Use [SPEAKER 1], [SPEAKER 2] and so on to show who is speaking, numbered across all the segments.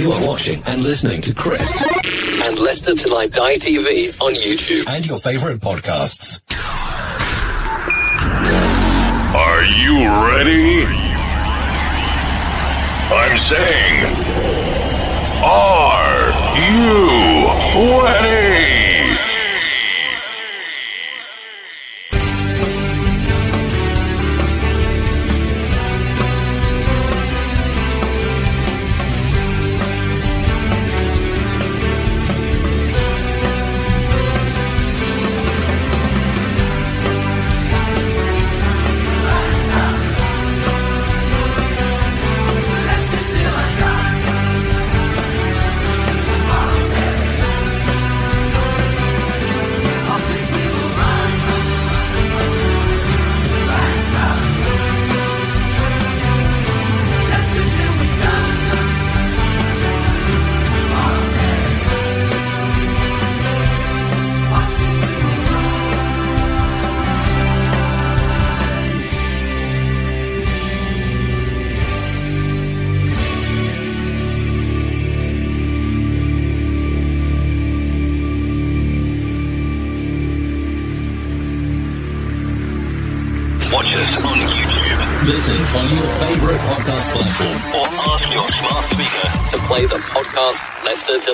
[SPEAKER 1] You are watching and listening to Chris and Leicester Till I Die TV on YouTube and your favorite podcasts.
[SPEAKER 2] Are you ready? I'm saying, are you ready?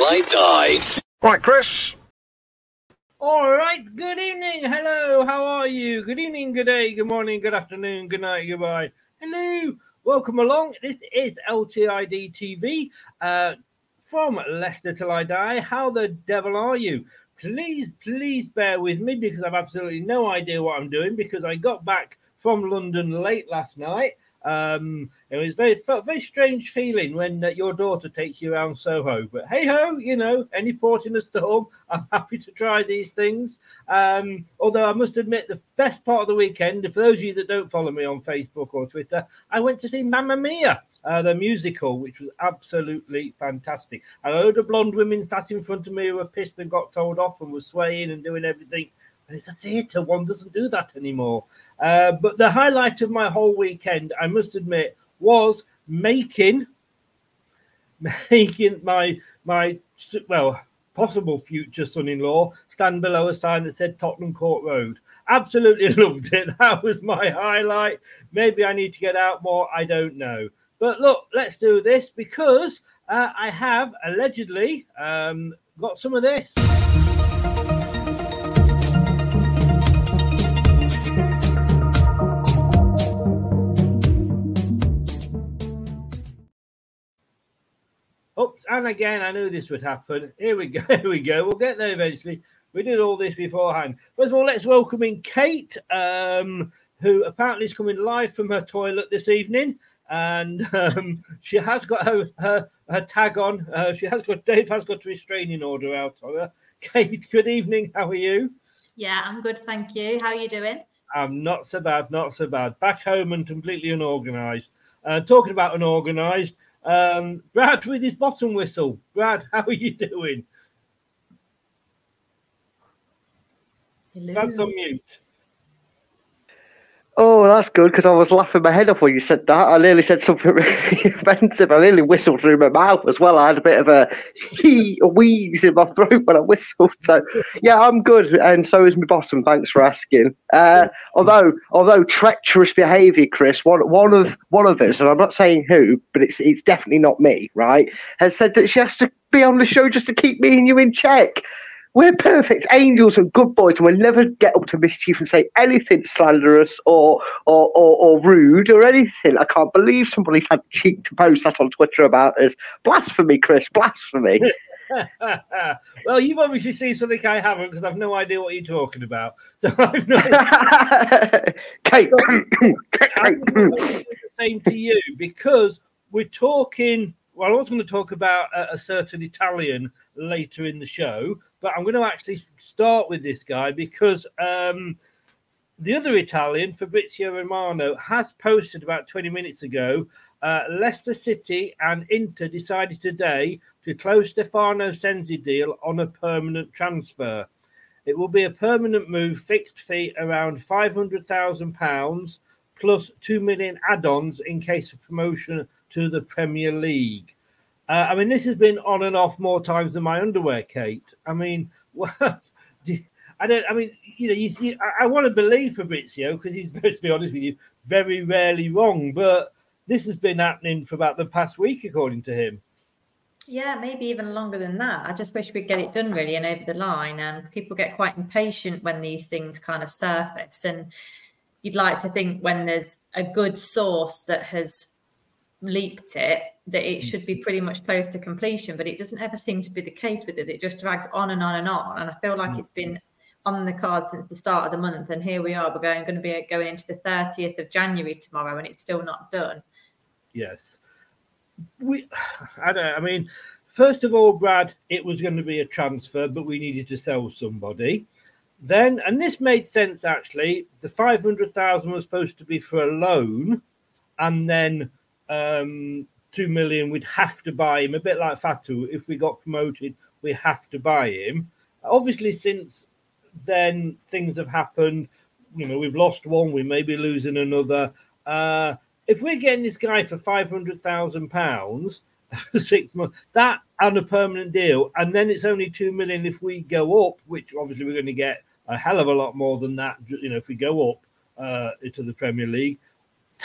[SPEAKER 1] Leicester Till I Die.
[SPEAKER 2] Right, Chris.
[SPEAKER 3] All right. Good evening. Hello. How are you? Good evening. Good day. Good morning. Good afternoon. Good night. Goodbye. Hello. Welcome along. This is LTID TV uh, from Leicester Till I Die. How the devil are you? Please, please bear with me because I've absolutely no idea what I'm doing because I got back from London late last night. Um, it was very very strange feeling when uh, your daughter takes you around Soho. But hey ho, you know, any port in a storm. I'm happy to try these things. Um, although I must admit, the best part of the weekend, for those of you that don't follow me on Facebook or Twitter, I went to see Mamma Mia. Uh, the musical, which was absolutely fantastic. And a load of blonde women sat in front of me who were pissed and got told off and were swaying and doing everything. And it's a theatre, one doesn't do that anymore. Uh, but the highlight of my whole weekend, I must admit, was making making my my well possible future son-in-law stand below a sign that said Tottenham Court Road. Absolutely loved it. That was my highlight. Maybe I need to get out more. I don't know. But look, let's do this because uh, I have allegedly um, got some of this. Oh, and again, I knew this would happen. Here we go. Here we go. We'll get there eventually. We did all this beforehand. First of all, let's welcome in Kate, um, who apparently is coming live from her toilet this evening. And um, she has got her, her, her tag on. Uh, she has got Dave has got a restraining order out on her. Kate, good evening. How are you?
[SPEAKER 4] Yeah, I'm good, thank you. How are you doing?
[SPEAKER 3] I'm not so bad, not so bad. Back home and completely unorganised. Uh, talking about unorganised, um, Brad with his bottom whistle. Brad, how are you doing? Brad's on mute.
[SPEAKER 5] Oh, that's good because I was laughing my head off when you said that. I nearly said something really offensive. I nearly whistled through my mouth as well. I had a bit of a, hee, a wheeze in my throat when I whistled. So, yeah, I'm good, and so is my bottom. Thanks for asking. Uh, although, although treacherous behaviour, Chris, one one of one of us, and I'm not saying who, but it's it's definitely not me, right? Has said that she has to be on the show just to keep me and you in check. We're perfect angels and good boys, and we'll never get up to mischief and say anything slanderous or, or, or, or rude or anything. I can't believe somebody's had cheek to post that on Twitter about us. Blasphemy, Chris, blasphemy.
[SPEAKER 3] well, you've obviously seen something I haven't because I've no idea what you're talking about. So I've no
[SPEAKER 5] Kate,
[SPEAKER 3] I'm going the same to you because we're talking. Well, I was going to talk about a, a certain Italian later in the show, but I'm going to actually start with this guy because um, the other Italian, Fabrizio Romano, has posted about 20 minutes ago. Uh, Leicester City and Inter decided today to close Stefano Sensi deal on a permanent transfer. It will be a permanent move, fixed fee around £500,000 plus 2 million add ons in case of promotion to the Premier League. Uh, I mean, this has been on and off more times than my underwear, Kate. I mean, I don't. I mean, you know, you, you, I, I want to believe Fabrizio because he's, let's be honest with you, very rarely wrong. But this has been happening for about the past week, according to him.
[SPEAKER 4] Yeah, maybe even longer than that. I just wish we'd get it done really and over the line. And people get quite impatient when these things kind of surface. And you'd like to think when there's a good source that has leaked it, that it should be pretty much close to completion. But it doesn't ever seem to be the case with us. It just drags on and on and on. And I feel like it's been on the cards since the start of the month. And here we are. We're going, going to be going into the 30th of January tomorrow, and it's still not done.
[SPEAKER 3] Yes. We, I don't. I mean, first of all, Brad, it was going to be a transfer, but we needed to sell somebody. Then, and this made sense actually. The five hundred thousand was supposed to be for a loan, and then um, two million we'd have to buy him. A bit like Fatawu. If we got promoted, we have to buy him. Obviously, since then things have happened. You know, we've lost one. We may be losing another. Uh, if we're getting this guy for five hundred thousand pounds for six months, that and a permanent deal, and then it's only two million if we go up, which obviously we're going to get a hell of a lot more than that. You know, if we go up uh, into the Premier League,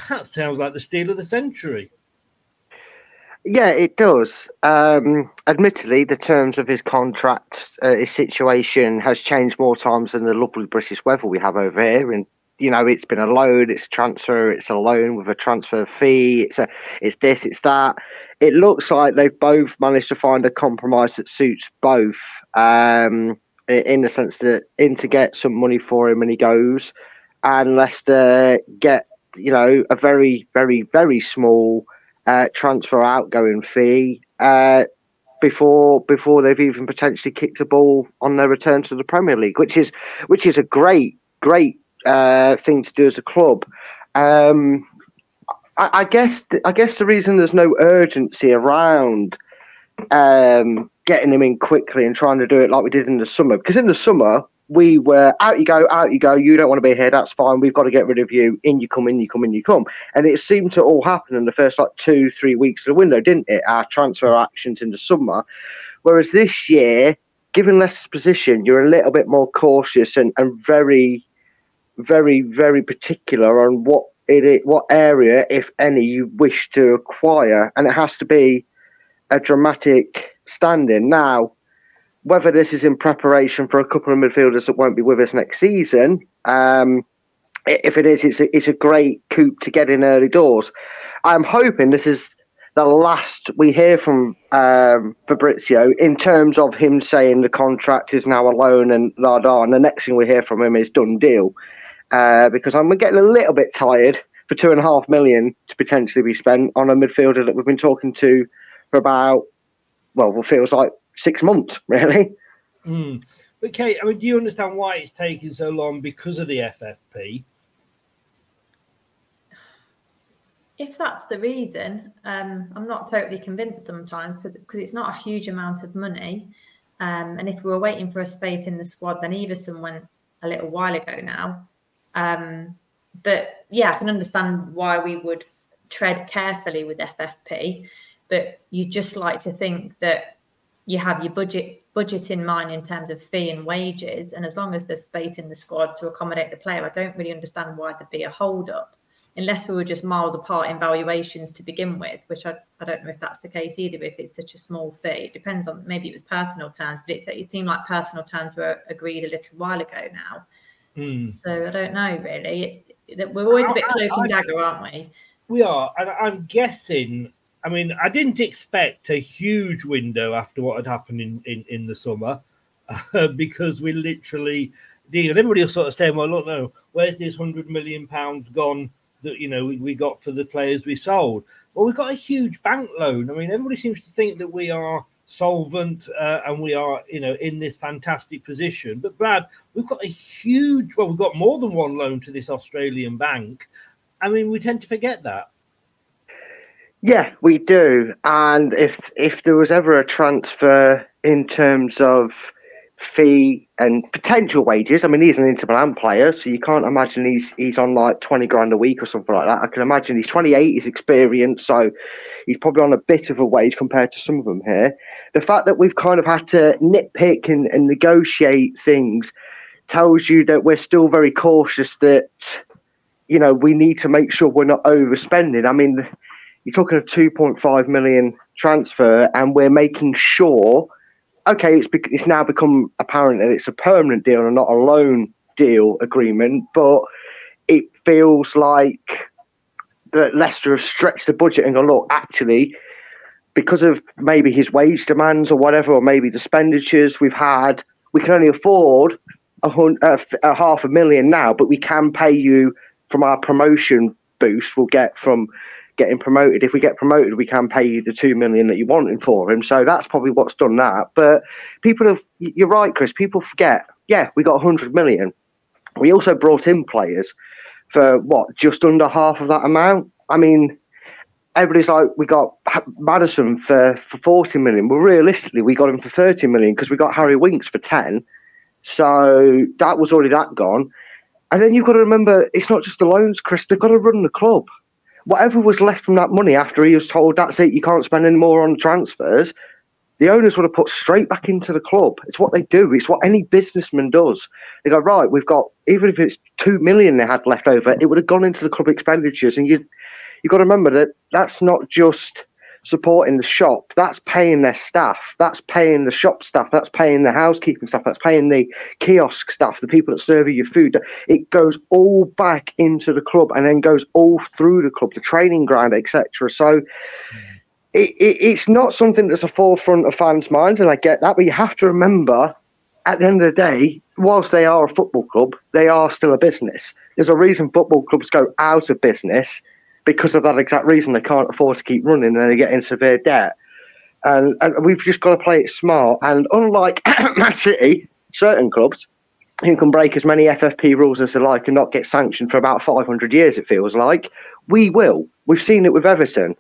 [SPEAKER 3] that sounds like the steal of the century.
[SPEAKER 5] Yeah, it does. Um, admittedly, the terms of his contract, uh, his situation has changed more times than the lovely British weather we have over here. And you know, it's been a loan, it's a transfer, it's a loan with a transfer fee, it's a, it's this, it's that. It looks like they've both managed to find a compromise that suits both. Um, in the sense that Inter get some money for him and he goes, and Leicester get you know a very, very, very small uh, transfer outgoing fee uh, before before they've even potentially kicked a ball on their return to the Premier League, which is which is a great great uh, thing to do as a club. Um, I, I guess I guess the reason there's no urgency around um, getting him in quickly and trying to do it like we did in the summer, because in the summer we were out you go, out you go. You don't want to be here. That's fine. We've got to get rid of you. In you come, in you come, in you come. And it seemed to all happen in the first like two, three weeks of the window, didn't it? Our transfer actions in the summer. Whereas this year, given less position, you're a little bit more cautious and, and very, very, very particular on what it, what area, if any, you wish to acquire, and it has to be a dramatic standing. Now, whether this is in preparation for a couple of midfielders that won't be with us next season, um, if it is, it's a, it's a great coup to get in early doors. I'm hoping this is the last we hear from um, Fabrizio in terms of him saying the contract is now a loan and la da, and the next thing we hear from him is done deal. Uh, because I'm getting a little bit tired for two and a half million to potentially be spent on a midfielder that we've been talking to for about, well, what feels like six months, really.
[SPEAKER 3] Mm. But Kate, I mean, do you understand why it's taking so long because of the FFP?
[SPEAKER 4] If that's the reason, um, I'm not totally convinced sometimes because it's not a huge amount of money. Um, and if we were waiting for a space in the squad, then Iversen went a little while ago now. Um, but yeah, I can understand why we would tread carefully with FFP. But you just like to think that you have your budget budget in mind in terms of fee and wages, and as long as there's space in the squad to accommodate the player, I don't really understand why there'd be a hold up. Unless we were just miles apart in valuations to begin with, which I, I don't know if that's the case either. If it's such a small fee, it depends on maybe it was personal terms, but it, it seemed like personal terms were agreed a little while ago now.
[SPEAKER 3] Mm.
[SPEAKER 4] So I don't know really. It's we're always a bit cloak and dagger, aren't we?
[SPEAKER 3] We are, and I'm guessing. I mean, I didn't expect a huge window after what had happened in in, in the summer, uh, because we literally. And everybody was sort of saying, "Well, look, no, where's this hundred million pounds gone that you know we, we got for the players we sold?" Well, we've got a huge bank loan. I mean, everybody seems to think that we are solvent uh, and we are you know in this fantastic position but brad we've got a huge well we've got more than one loan to this australian bank i mean we tend to forget that
[SPEAKER 5] yeah we do and if if there was ever a transfer in terms of fee and potential wages. I mean, he's an Inter Milan player, so you can't imagine he's he's on like twenty grand a week or something like that. I can imagine he's twenty eight, he's experienced, so he's probably on a bit of a wage compared to some of them here. The fact that we've kind of had to nitpick and, and negotiate things tells you that we're still very cautious that you know we need to make sure we're not overspending. I mean, you're talking a two point five million transfer, and we're making sure okay, it's bec- it's now become apparent that it's a permanent deal and not a loan deal agreement, but it feels like that Leicester have stretched the budget and gone, look, actually, because of maybe his wage demands or whatever, or maybe the expenditures we've had, we can only afford a, hun- a, f- a half a million now, but we can pay you from our promotion boost we'll get from getting promoted. If we get promoted, we can pay you the two million that you're wanting for him. So that's probably what's done that. But people have, you're right, Chris. People forget. Yeah, we got 100 million. We also brought in players for what, just under half of that amount. I mean, everybody's like, we got Maddison for, for 40 million. Well, realistically, we got him for 30 million because we got Harry Winks for 10. So that was already that gone. And then you've got to remember, it's not just the loans, Chris. They've got to run the club whatever was left from that money after he was told that's it, you can't spend any more on transfers, the owners would have put straight back into the club. It's what they do. It's what any businessman does. They go, right, we've got even if it's two million they had left over, it would have gone into the club expenditures. And you you got to remember that that's not just supporting the shop. That's paying their staff. That's paying the shop staff. That's paying the housekeeping staff. That's paying the kiosk staff, the people that serve you your food. It goes all back into the club and then goes all through the club, the training ground, etc. So. It, it, it's not something that's a forefront of fans' minds, and I get that. But you have to remember, at the end of the day, whilst they are a football club, they are still a business. There's a reason football clubs go out of business because of that exact reason. They can't afford to keep running and they get in severe debt. And, and we've just got to play it smart. And unlike Man City, certain clubs who can break as many FFP rules as they like and not get sanctioned for about 500 years, it feels like, we will. We've seen it with Everton.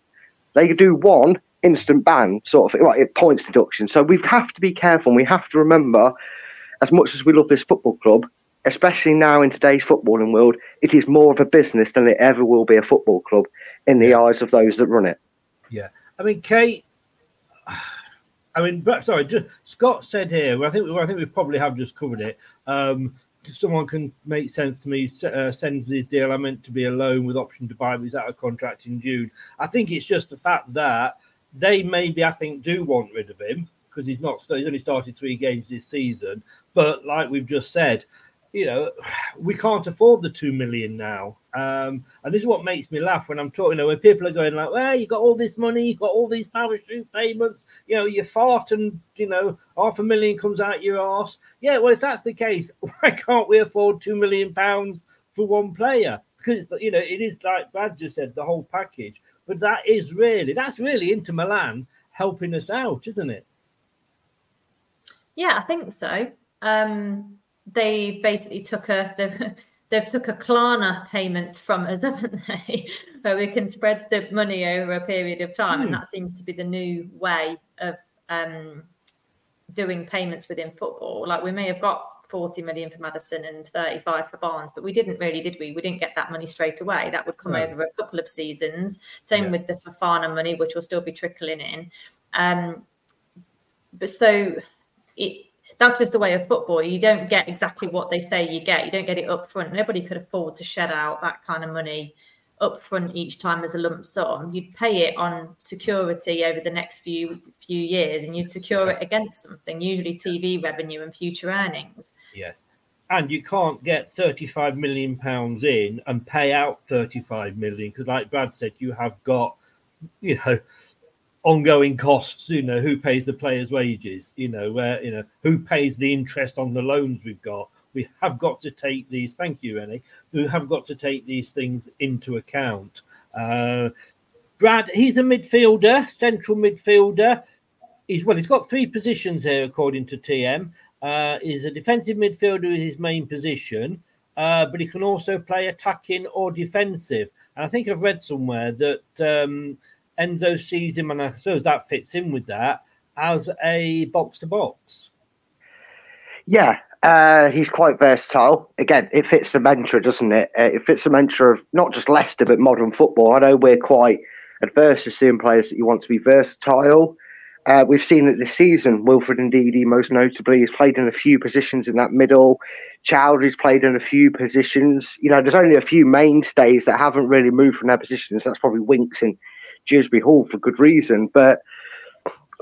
[SPEAKER 5] They do one instant ban, sort of like points deduction. So we have to be careful. And we have to remember, as much as we love this football club, especially now in today's footballing world, it is more of a business than it ever will be a football club in the eyes of those that run it.
[SPEAKER 3] Yeah, I mean, Kate. I mean, but sorry, just, Scott said here. I think I think we probably have just covered it. Um, if someone can make sense to me, uh, sends this deal. I meant to be a loan with option to buy, but he's out of contract in June. I think it's just the fact that they maybe, I think, do want rid of him because he's not. He's only started three games this season. But like we've just said, you know, we can't afford the two million now. Um, and this is what makes me laugh when I'm talking. You know, when people are going like, "Well, you got all this money, you got all these parachute payments. You know, you fart and you know half a million comes out your arse." Yeah, well, if that's the case, why can't we afford two million pounds for one player? Because you know, it is like Brad just said, the whole package. But that is really that's really Inter Milan helping us out, isn't it?
[SPEAKER 4] Yeah, I think so. Um, they've basically took a they've, they've took a Klarna payments from us, haven't they? Where we can spread the money over a period of time,
[SPEAKER 3] Hmm.
[SPEAKER 4] and that seems to be the new way of um, doing payments within football. Like we may have got 40 million for Maddison and 35 for Barnes, but we didn't really, did we? We didn't get that money straight away. That would come
[SPEAKER 3] No.
[SPEAKER 4] over a couple of seasons. Same
[SPEAKER 3] Yeah.
[SPEAKER 4] with the Fofana money, which will still be trickling in. Um, but so it that's just the way of football. You don't get exactly what they say you get. You don't get it up front. Nobody could afford to shed out that kind of money up front each time as a lump sum. You'd pay it on security over the next few few years, and you'd secure it against something, usually TV revenue and future earnings.
[SPEAKER 3] Yes. And you can't get 35 million pounds in and pay out 35 million because, like Brad said, you have got, you know, ongoing costs. You know, who pays the players' wages? You know, where, you know, who pays the interest on the loans we've got? We have got to take these. Thank you, Rennie. We have got to take these things into account. Uh, Brad, he's a midfielder, central midfielder. He's well, he's got three positions here according to TM. Uh, he's a defensive midfielder is his main position, uh, but he can also play attacking or defensive. And I think I've read somewhere that um, Enzo sees him, and I suppose that fits in with that as a box to box.
[SPEAKER 5] Yeah, uh, he's quite versatile. Again, it fits the mantra, doesn't it? Uh, it fits the mantra of not just Leicester, but modern football. I know we're quite adverse to seeing players that you want to be versatile. Uh, we've seen it this season. Wilfred Ndidi, most notably, has played in a few positions in that middle. Choudhury's played in a few positions. You know, there's only a few mainstays that haven't really moved from their positions. That's probably Winks and Dewsbury Hall for good reason. But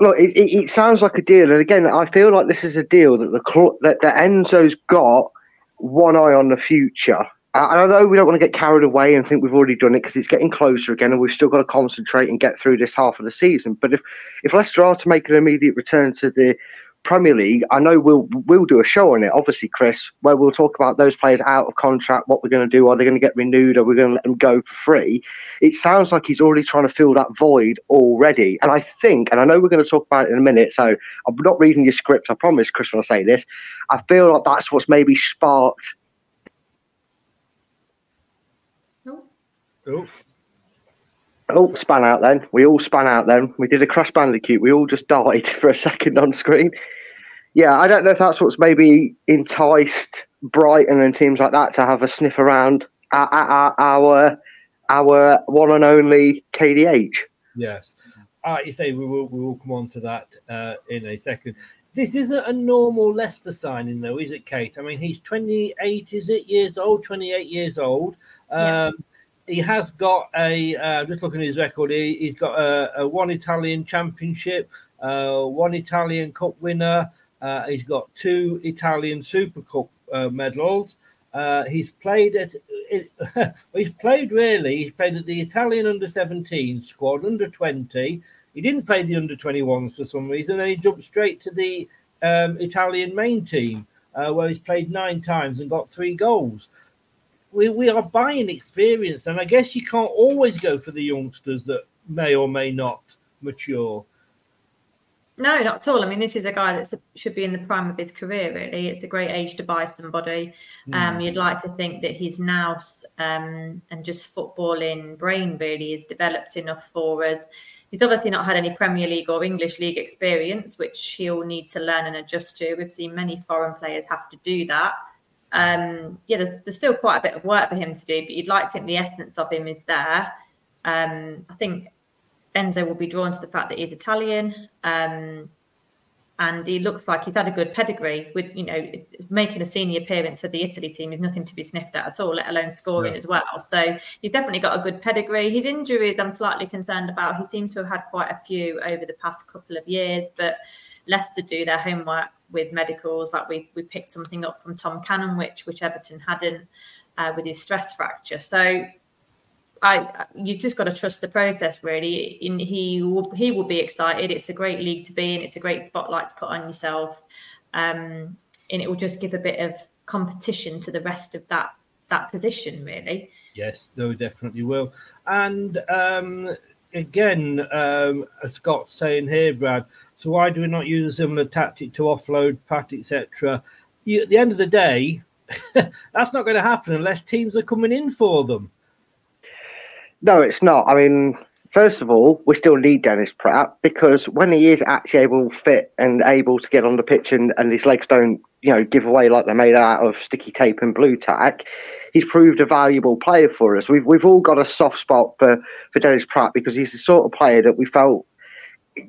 [SPEAKER 5] look, it, it, it sounds like a deal, and again, I feel like this is a deal that the that, that Enzo's got one eye on the future. And I know we don't want to get carried away and think we've already done it because it's getting closer again, and we've still got to concentrate and get through this half of the season. But if if Leicester are to make an immediate return to the Premier League, I know we'll we'll do a show on it, obviously, Chris, where we'll talk about those players out of contract, what we're going to do, are they going to get renewed, are we going to let them go for free? It sounds like he's already trying to fill that void already, and I think, and I know we're going to talk about it in a minute, so I'm not reading your script, I promise, Chris, when I say this. I feel like that's what's maybe sparked.
[SPEAKER 3] Oh,
[SPEAKER 5] Oh, span out then. We all span out then. We did a Crash Bandicoot. We all just died for a second on screen. Yeah, I don't know if that's what's maybe enticed Brighton and teams like that to have a sniff around our our, our, our one and only KDH.
[SPEAKER 3] yes. Uh, you say we will we will come on to that uh, in a second. This isn't a normal Leicester signing, though, is it, Kate? I mean, he's 28, is it, years old? 28 years old.
[SPEAKER 4] Yeah.
[SPEAKER 3] He has got a, uh, just looking at his record, he, he's got a, a one Italian championship, uh, one Italian cup winner. Uh, he's got two Italian Super Cup uh, medals. Uh, he's played at, it, he's played really, he's played at the Italian under 17 squad, under 20. He didn't play the under 21s for some reason, Then he jumped straight to the um, Italian main team, uh, where he's played nine times and got three goals. We, we are buying experience, and I guess you can't always go for the youngsters that may or may not mature.
[SPEAKER 4] No, not at all. I mean, this is a guy that should be in the prime of his career. Really, it's a great age to buy somebody. Um, you'd like to think that his nous um, and just footballing brain really is developed enough for us. He's obviously not had any Premier League or English League experience, which he'll need to learn and adjust to. We've seen many foreign players have to do that. Um, yeah, there's, there's still quite a bit of work for him to do, but you'd like to think the essence of him is there. Um, I think Enzo will be drawn to the fact that he's Italian. Um, and he looks like he's had a good pedigree with, you know, making a senior appearance for the Italy team is nothing to be sniffed at at all, let alone scoring
[SPEAKER 3] No.
[SPEAKER 4] as well. So he's definitely got a good pedigree. His injuries, I'm slightly concerned about. He seems to have had quite a few over the past couple of years, but Leicester do their homework with medicals. Like we we picked something up from Tom Cannon, which which Everton hadn't uh, with his stress fracture. So I you just got to trust the process really. In he will he will be excited. It's a great league to be in. It's a great spotlight to put on yourself, um, and it will just give a bit of competition to the rest of that that position really.
[SPEAKER 3] Yes, no, definitely will. And um, again, um, Scott's saying here, Brad. So why do we not use a similar tactic to offload Pat, etc.? At the end of the day, that's not going to happen unless teams are coming in for them.
[SPEAKER 5] No, it's not. I mean, first of all, we still need Dennis Praet because when he is actually able, to fit, and able to get on the pitch, and, and his legs don't, you know, give away like they're made out of sticky tape and blue tack, he's proved a valuable player for us. We've we've all got a soft spot for for Dennis Praet because he's the sort of player that we felt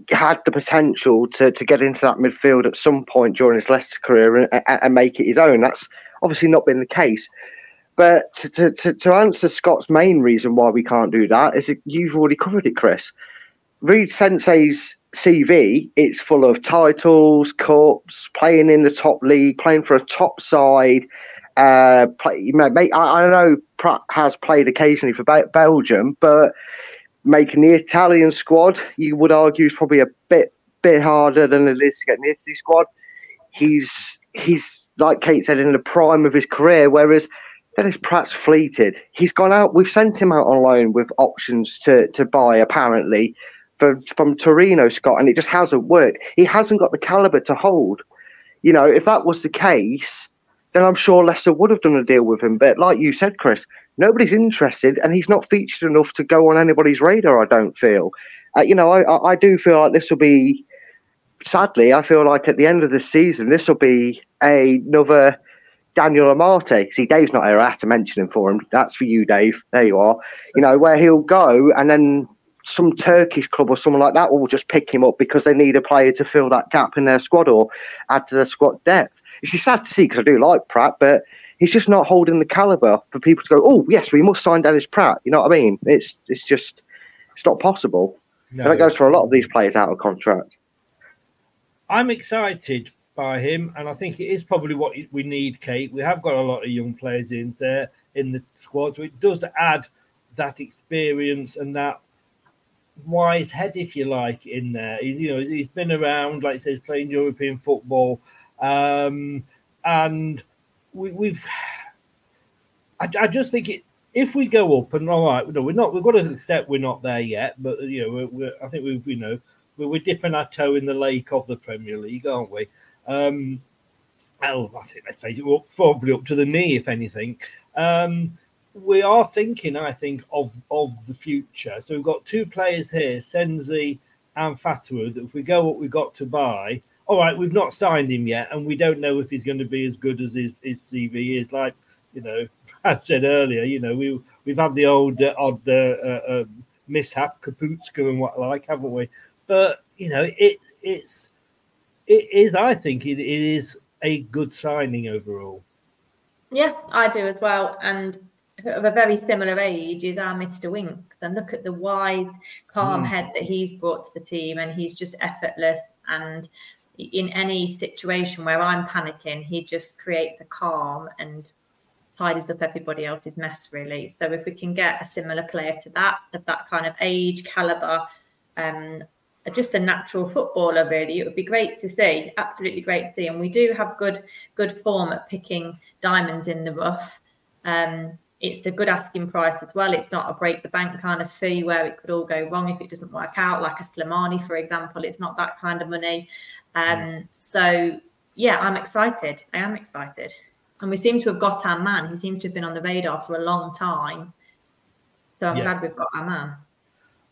[SPEAKER 5] had the potential to to get into that midfield at some point during his Leicester career and, and make it his own. That's obviously not been the case. But to, to, to answer Scott's main reason why we can't do that is that you've already covered it, Chris. Read Sensi's CV, it's full of titles, cups, playing in the top league, playing for a top side. Uh, play, I, I know Praet has played occasionally for Belgium, but making the Italian squad, you would argue, is probably a bit bit harder than it is to get in the Italy squad. He's he's like Kate said in the prime of his career, whereas Dennis Praet's fleeted. He's gone out. We've sent him out on loan with options to to buy apparently for, from Torino, Scott, and it just hasn't worked. He hasn't got the caliber to hold. You know, if that was the case, then I'm sure Leicester would have done a deal with him. But like you said, Chris, nobody's interested, and he's not featured enough to go on anybody's radar. I don't feel. Uh, you know, I, I do feel like this will be. Sadly, I feel like at the end of the season, this will be another Daniel Amartey. See, Dave's not here. I have to mention him for him. That's for you, Dave. There you are. You know, where he'll go and then some Turkish club or someone like that will just pick him up because they need a player to fill that gap in their squad or add to their squad depth. It's just sad to see because I do like Praet, but he's just not holding the caliber for people to go, oh, yes, we must sign Dennis Praet. You know what I mean? It's it's just, it's not possible. No. And it goes for a lot of these players out of contract.
[SPEAKER 3] I'm excited by him, and I think it is probably what we need, Kate. We have got a lot of young players in there in the squad, so it does add that experience and that wise head, if you like, in there. He's you know he's been around, like I says, playing European football, um, and we, have I, I, just think it. If we go up and all right, no, we're not. We've got to accept we're not there yet. But you know, we're, we're, I think we've you know we're, we're dipping our toe in the lake of the Premier League, aren't we? Um, oh, I think let's face it, we're probably up to the knee, if anything. Um, we are thinking, I think, of of the future. So we've got two players here, Sensi and Fatawu, that if we go what we've got to buy, all right, we've not signed him yet, and we don't know if he's going to be as good as his, his CV is. Like, you know, I said earlier, you know, we, we've had the old uh, odd uh, uh, um, mishap, Kapustka and what like, haven't we? But, you know, it it's it is, I think, it, it is a good signing overall.
[SPEAKER 4] Yeah, I do as well. And of a very similar age is our Mr. Winks. And look at the wise, calm mm. head that he's brought to the team, and he's just effortless. And in any situation where I'm panicking, he just creates a calm and tidies up everybody else's mess, really. So if we can get a similar player to that, of that kind of age, caliber, um, just a natural footballer really it would be great to see absolutely great to see. And we do have good good form at picking diamonds in the rough. Um, it's a good asking price as well. It's not a break the bank kind of fee where it could all go wrong if it doesn't work out. Like a Slimani for example it's not that kind of money um, so yeah I'm excited I am excited and we seem to have got our man he seems to have been on the radar for a long time so I'm yeah. glad we've got our man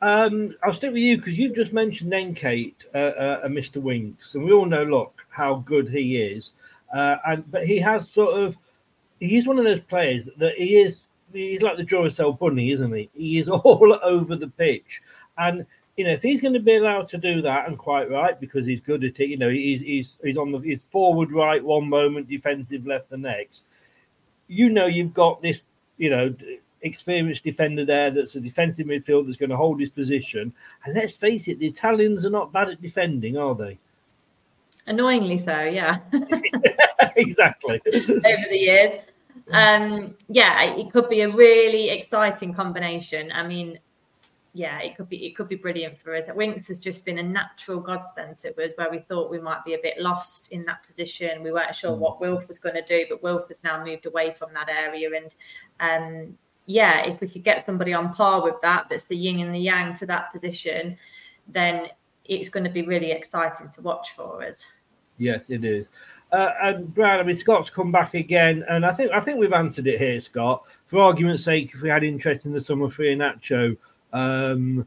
[SPEAKER 3] um, I'll stick with you because you've just mentioned then, Kate, uh, uh, Mr. Winks, and we all know, look, how good he is. Uh, and but he has sort of, he's one of those players that he is. He's like the Duracell bunny, isn't he? He is all over the pitch, and you know if he's going to be allowed to do that, and quite right because he's good at it. You know, he's he's he's on the he's forward right one moment, defensive left the next. You know, you've got this. You know, experienced defender there that's a defensive midfielder that's going to hold his position. And let's face it, the Italians are not bad at defending, are they?
[SPEAKER 4] Annoyingly so, yeah.
[SPEAKER 3] exactly.
[SPEAKER 4] Over the years. Um, yeah, it could be a really exciting combination. I mean, yeah, it could be it could be brilliant for us. Winks has just been a natural godsend to us where we thought we might be a bit lost in that position. We weren't sure what Wilf was going to do, but Wilf has now moved away from that area. And um, yeah, if we could get somebody on par with that, that's the yin and the yang to that position, then it's going to be really exciting to watch for us.
[SPEAKER 3] Yes, it is. Uh, and Brad, I mean, Scott's come back again, and I think I think we've answered it here, Scott. For argument's sake, if we had interest in the summer free and Nacho, um,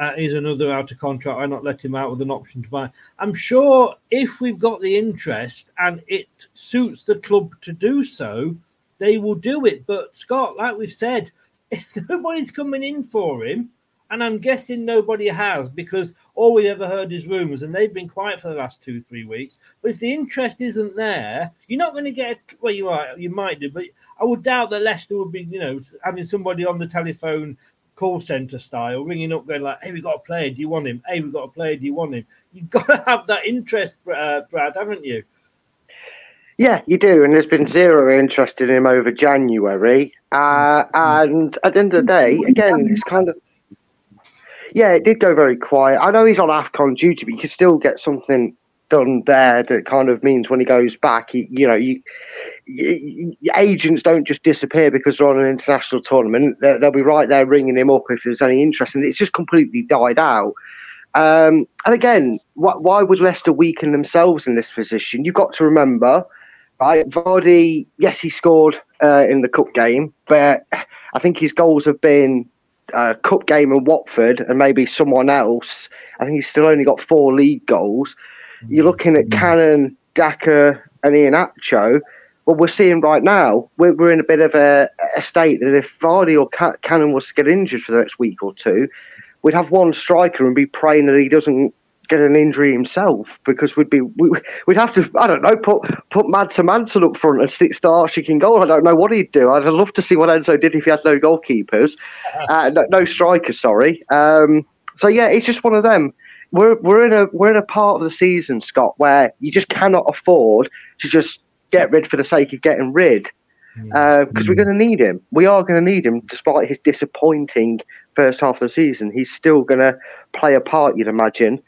[SPEAKER 3] uh, is another out of contract. I not let him out with an option to buy. I'm sure if we've got the interest and it suits the club to do so, they will do it. But Scott, like we've said, if nobody's coming in for him, and I'm guessing nobody has because all we ever heard is rumours, and they've been quiet for the last two, three weeks. But if the interest isn't there, you're not going to get. Well, you are, you might do, but I would doubt that Leicester would be, you know, having somebody on the telephone call centre style, ringing up, going like, "Hey, we got a player. Do you want him? Hey, we got a player. Do you want him?" You've got to have that interest, uh, Brad, haven't you?
[SPEAKER 5] Yeah, you do, and there's been zero interest in him over January. Uh, and at the end of the day, again, it's kind of yeah, it did go very quiet. I know he's on Afcon duty, but you can still get something done there that kind of means when he goes back, he, you know, you, agents don't just disappear because they're on an international tournament. They'll, they'll, be right there ringing him up if there's any interest, and it's just completely died out. Um, and again, wh- why would Leicester weaken themselves in this position? You've got to remember, right? Vardy, yes, he scored uh, in the cup game, but I think his goals have been uh, cup game and Watford and maybe someone else. I think he's still only got four league goals. You're looking at Cannon, Daka, and Iheanacho. What we're seeing right now, we're, we're in a bit of a, a state that if Vardy or Cannon was to get injured for the next week or two, we'd have one striker and be praying that he doesn't get an injury himself because we'd be we, would have to I don't know put put Mads Hermansen up front and stick Stolarczyk in goal. I don't know what he'd do. I'd love to see what Enzo did if he had no goalkeepers, uh, no, no strikers. Sorry. Um, so yeah, it's just one of them. We're we're in a we're in a part of the season, Scott, where you just cannot afford to just get rid for the sake of getting rid because uh, we're going to need him. We are going to need him, despite his disappointing first half of the season. He's still going to play a part, you'd imagine,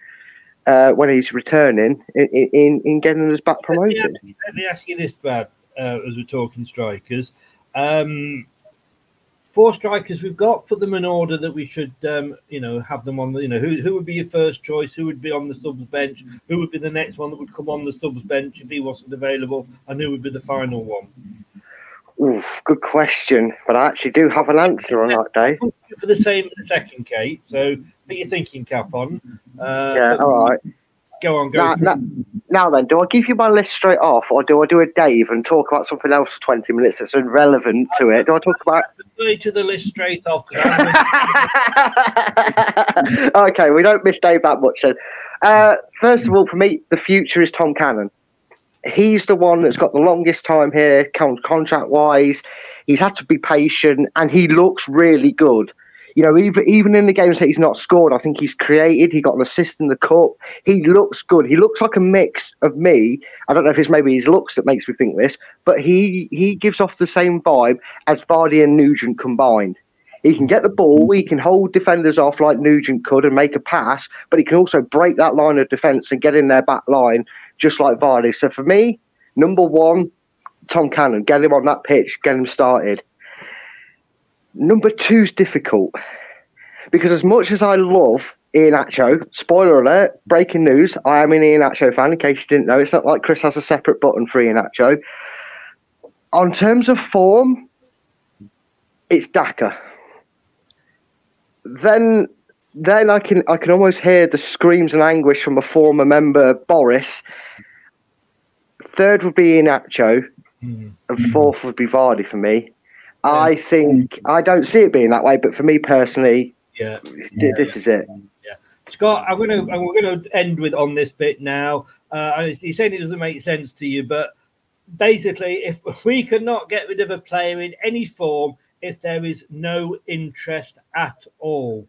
[SPEAKER 5] uh, when he's returning in, in, in getting us back promoted. Let
[SPEAKER 3] me, let me ask you this, Brad, uh, as we're talking strikers. Um, four strikers we've got, put them in order that we should, um, you know, have them on the, you know, who, who would be your first choice? Who would be on the subs bench? Who would be the next one that would come on the subs bench if he wasn't available? And who would be the final one?
[SPEAKER 5] Oof, good question, but I actually do have an answer on that day.
[SPEAKER 3] For the same in the second, Kate. So put your thinking cap on.
[SPEAKER 5] Uh, yeah, all right.
[SPEAKER 3] Go on, go.
[SPEAKER 5] Now, then, do I give you my list straight off, or do I do a Dave and talk about something else for twenty minutes that's irrelevant to it? Do I talk about?
[SPEAKER 3] To the list straight off.
[SPEAKER 5] okay, we don't miss Dave that much then. Uh, first of all, for me, the future is Tom Cannon. He's the one that's got the longest time here, contract wise. He's had to be patient, and he looks really good you know, even even in the games that he's not scored, I think he's created. He got an assist in the cup. He looks good. He looks like a mix of me. I don't know if it's maybe his looks that makes me think this, but he he gives off the same vibe as Vardy and Nugent combined. He can get the ball, he can hold defenders off like Nugent could and make a pass, but he can also break that line of defence and get in their back line just like Vardy. So for me, number one, Tom Cannon, get him on that pitch, get him started. Number two is difficult because as much as I love Iheanacho, spoiler alert, breaking news, I am an Iheanacho fan in case you didn't know. It's not like Chris has a separate button for Iheanacho. On terms of form, it's Daka. Then then I can I can almost hear the screams and anguish from a former member, Boris. Third would be Iheanacho, mm-hmm. and fourth would be Vardy for me. I think I don't see it being that way, but for me personally,
[SPEAKER 3] yeah,
[SPEAKER 5] this is it.
[SPEAKER 3] Yeah, Scott, I'm gonna I'm gonna end with on this bit now. Uh, you saying it doesn't make sense to you, but basically, if we cannot get rid of a player in any form, if there is no interest at all,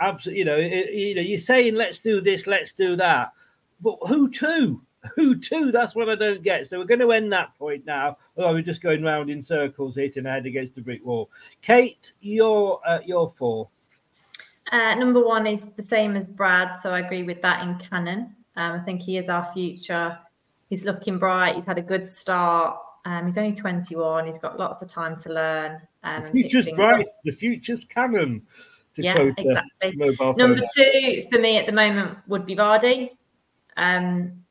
[SPEAKER 3] absolutely, you know, it, you know, you're saying let's do this, let's do that, but who to? Who to? That's what I don't get. So we're going to end that point now. Although we're just going round in circles, hitting our head against the brick wall. Kate, your uh, your four.
[SPEAKER 4] Uh, number one is the same as Brad, so I agree with that in Cannon. Um, I think he is our future. He's looking bright. He's had a good start. Um, he's only 21. He's got lots of time to learn. Um,
[SPEAKER 3] The future's bright.
[SPEAKER 4] up.
[SPEAKER 3] The future's Cannon. To
[SPEAKER 4] Yeah, exactly. Number two for me at the moment would be Vardy. Um,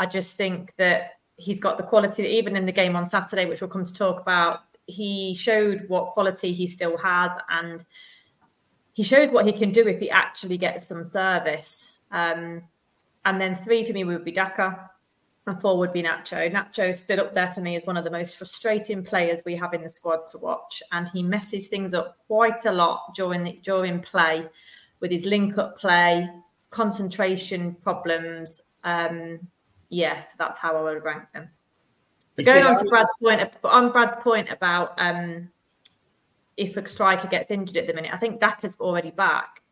[SPEAKER 4] I just think that he's got the quality, even in the game on Saturday, which we'll come to talk about. He showed what quality he still has, and he shows what he can do if he actually gets some service. Um, and then three for me would be Daka, and four would be Nacho. Nacho stood up there for me as one of the most frustrating players we have in the squad to watch, and he messes things up quite a lot during the, during play with his link up play, concentration problems. Um, yeah, so that's how I would rank them. But going on to Brad's point, on Brad's point about um, if a striker gets injured at the minute, I think Daka's already back.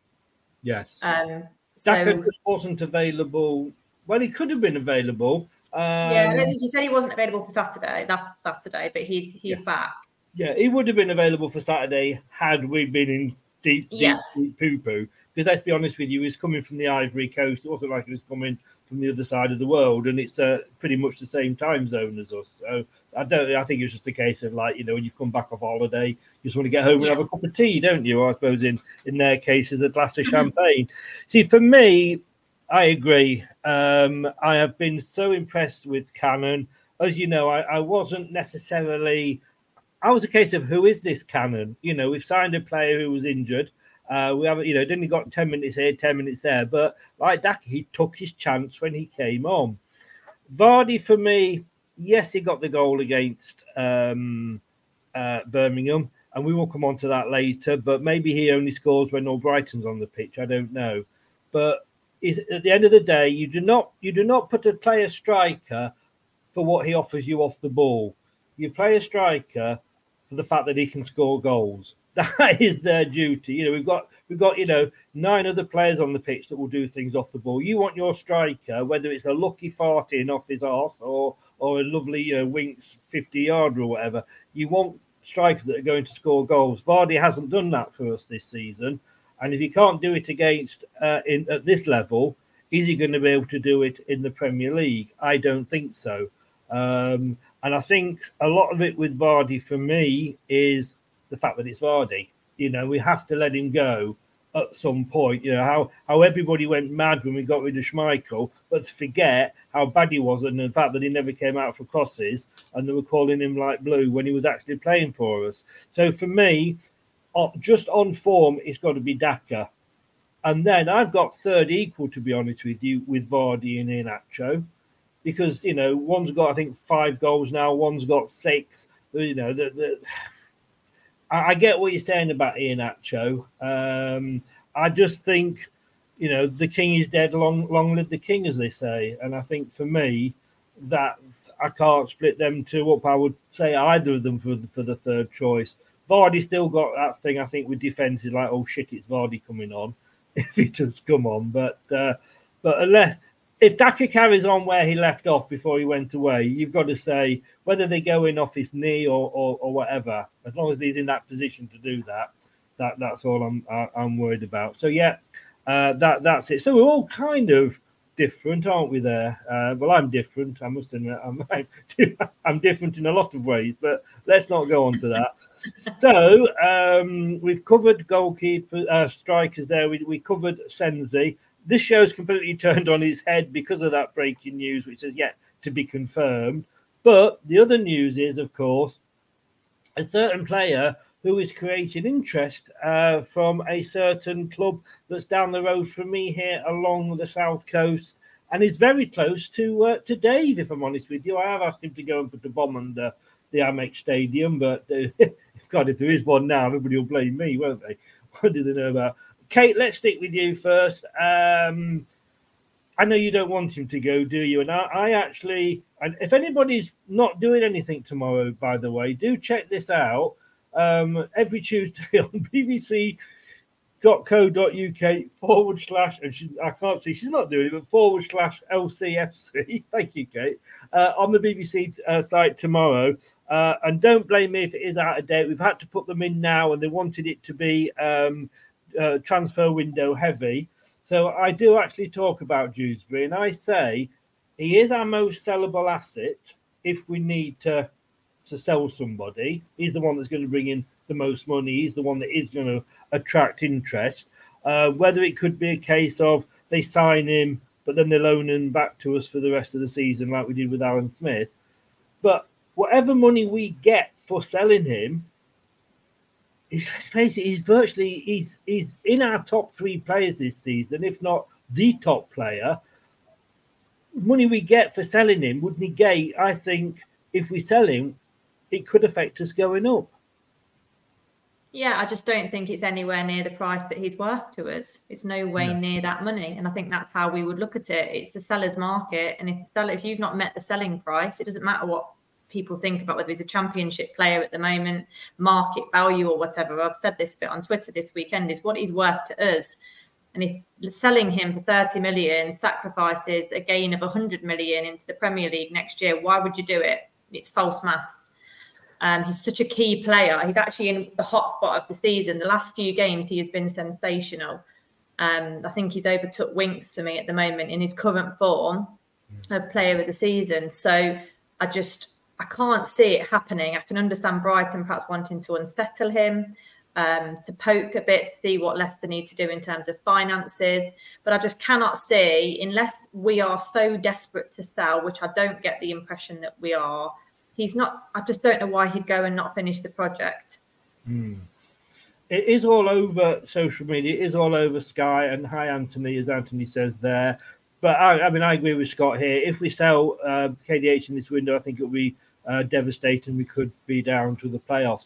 [SPEAKER 3] Yes.
[SPEAKER 4] Um, so
[SPEAKER 3] Daka wasn't available. Well, he could have been available. Um,
[SPEAKER 4] yeah, I don't think he said he wasn't available for Saturday. That's Saturday, but he's he's
[SPEAKER 3] Yeah.
[SPEAKER 4] back.
[SPEAKER 3] Yeah, he would have been available for Saturday had we been in deep, deep,
[SPEAKER 4] Yeah.
[SPEAKER 3] deep poo poo. Because let's be honest with you, he's coming from the Ivory Coast. It wasn't like he was coming from the other side of the world, and it's uh, pretty much the same time zone as us. So I don't. I think it's just a case of like you know when you come back off holiday, you just want to get home and have a cup of tea, don't you? I suppose in in their cases, a glass of champagne. See, for me, I agree. Um, I have been so impressed with Cannon. As you know, I, I wasn't necessarily. I was a case of who is this Cannon? You know, we've signed a player who was injured. Uh, we haven't, you know, then he got 10 minutes here, 10 minutes there. But like Daka, he took his chance when he came on. Vardy, for me, yes, he got the goal against um, uh, Birmingham, and we will come on to that later. But maybe he only scores when Albrighton's on the pitch. I don't know. But is at the end of the day, you do not you do not put a player striker for what he offers you off the ball. You play a striker for the fact that he can score goals. That is their duty. You know, we've got we've got you know nine other players on the pitch that will do things off the ball. You want your striker, whether it's a lucky fart in off his arse or or a lovely you know, winks fifty yard or whatever. You want strikers that are going to score goals. Vardy hasn't done that for us this season, and if he can't do it against uh, in at this level, is he going to be able to do it in the Premier League? I don't think so. Um, and I think a lot of it with Vardy for me is the fact that it's Vardy. You know, we have to let him go at some point. You know, how, how everybody went mad when we got rid of Schmeichel, but to forget how bad he was and the fact that he never came out for crosses and they were calling him like blue when he was actually playing for us. So for me, just on form, it's got to be Daka. And then I've got third equal, to be honest with you, with Vardy and Iheanacho because you know one's got I think five goals now, one's got six. You know, the, the I, I get what you're saying about Iheanacho. Um, I just think, you know, the king is dead. Long, long live the king, as they say. And I think for me, that I can't split them two up. I would say either of them for the, for the third choice. Vardy still got that thing. I think with defence is like, oh shit, it's Vardy coming on if he does come on. But uh, but unless if Daka carries on where he left off before he went away, you've got to say whether they go in off his knee or, or, or whatever. As long as he's in that position to do that, that that's all I'm I'm worried about. So yeah, uh, that that's it. So we're all kind of different, aren't we? There. Uh, well, I'm different. I must admit, I'm I'm different in a lot of ways, but let's not go on to that. so um, we've covered goalkeeper uh, strikers there. We we covered Sensi this show's completely turned on its head because of that breaking news, which is yet to be confirmed. But the other news is, of course, a certain player who is creating interest uh, from a certain club that's down the road from me here along the south coast and is very close to uh, to Dave. If I'm honest with you, I have asked him to go and put a bomb under the Amex Stadium, but uh, God, if there is one now, everybody will blame me, won't they? What do they know about? Kate, let's stick with you first. Um, I know you don't want him to go, do you? And I, I actually, and if anybody's not doing anything tomorrow, by the way, do check this out. Um, every Tuesday on bbc.co.uk forward slash, and she, I can't see, she's not doing it, but forward slash LCFC. Thank you, Kate. Uh, on the BBC uh, site tomorrow. Uh, and don't blame me if it is out of date. We've had to put them in now, and they wanted it to be um, uh, transfer window heavy. So I do actually talk about Dewsbury, and I say he is our most sellable asset if we need to to sell somebody. He's the one that's going to bring in the most money. He's the one that is going to attract interest. Uh, whether it could be a case of they sign him, but then they loan him back to us for the rest of the season, like we did with Aaron Smith. But whatever money we get for selling him, let's face it, he's virtually he's he's in our top three players this season, if not the top player. Money we get for selling him would negate, I think, if we sell him, it could affect us going up.
[SPEAKER 4] Yeah, I just don't think it's anywhere near the price that he's worth to us. It's no way no. near that money, and I think that's how we would look at it. It's the seller's market, and if the seller, if you've not met the selling price, it doesn't matter what people think about whether he's a championship player at the moment, market value or whatever. I've said this bit on Twitter this weekend is what he's worth to us. And if selling him for 30 million sacrifices a gain of 100 million into the Premier League next year, why would you do it? It's false maths. Um, he's such a key player. He's actually in the hot spot of the season. The last few games, he has been sensational. Um, I think he's overtook Winks for me at the moment in his current form of player of the season. So I just I can't see it happening. I can understand Brighton perhaps wanting to unsettle him, um, to poke a bit, to see what Leicester need to do in terms of finances. But I just cannot see, unless we are so desperate to sell, which I don't get the impression that we are, he's not. I just don't know why he'd go and not finish the project.
[SPEAKER 3] Hmm. It is all over social media. It is all over Sky. And hi, Anthony, as Anthony says there. But I, I mean, I agree with Scott here. If we sell uh, KDH in this window, I think it'll be uh, devastating. We could be down to the playoffs.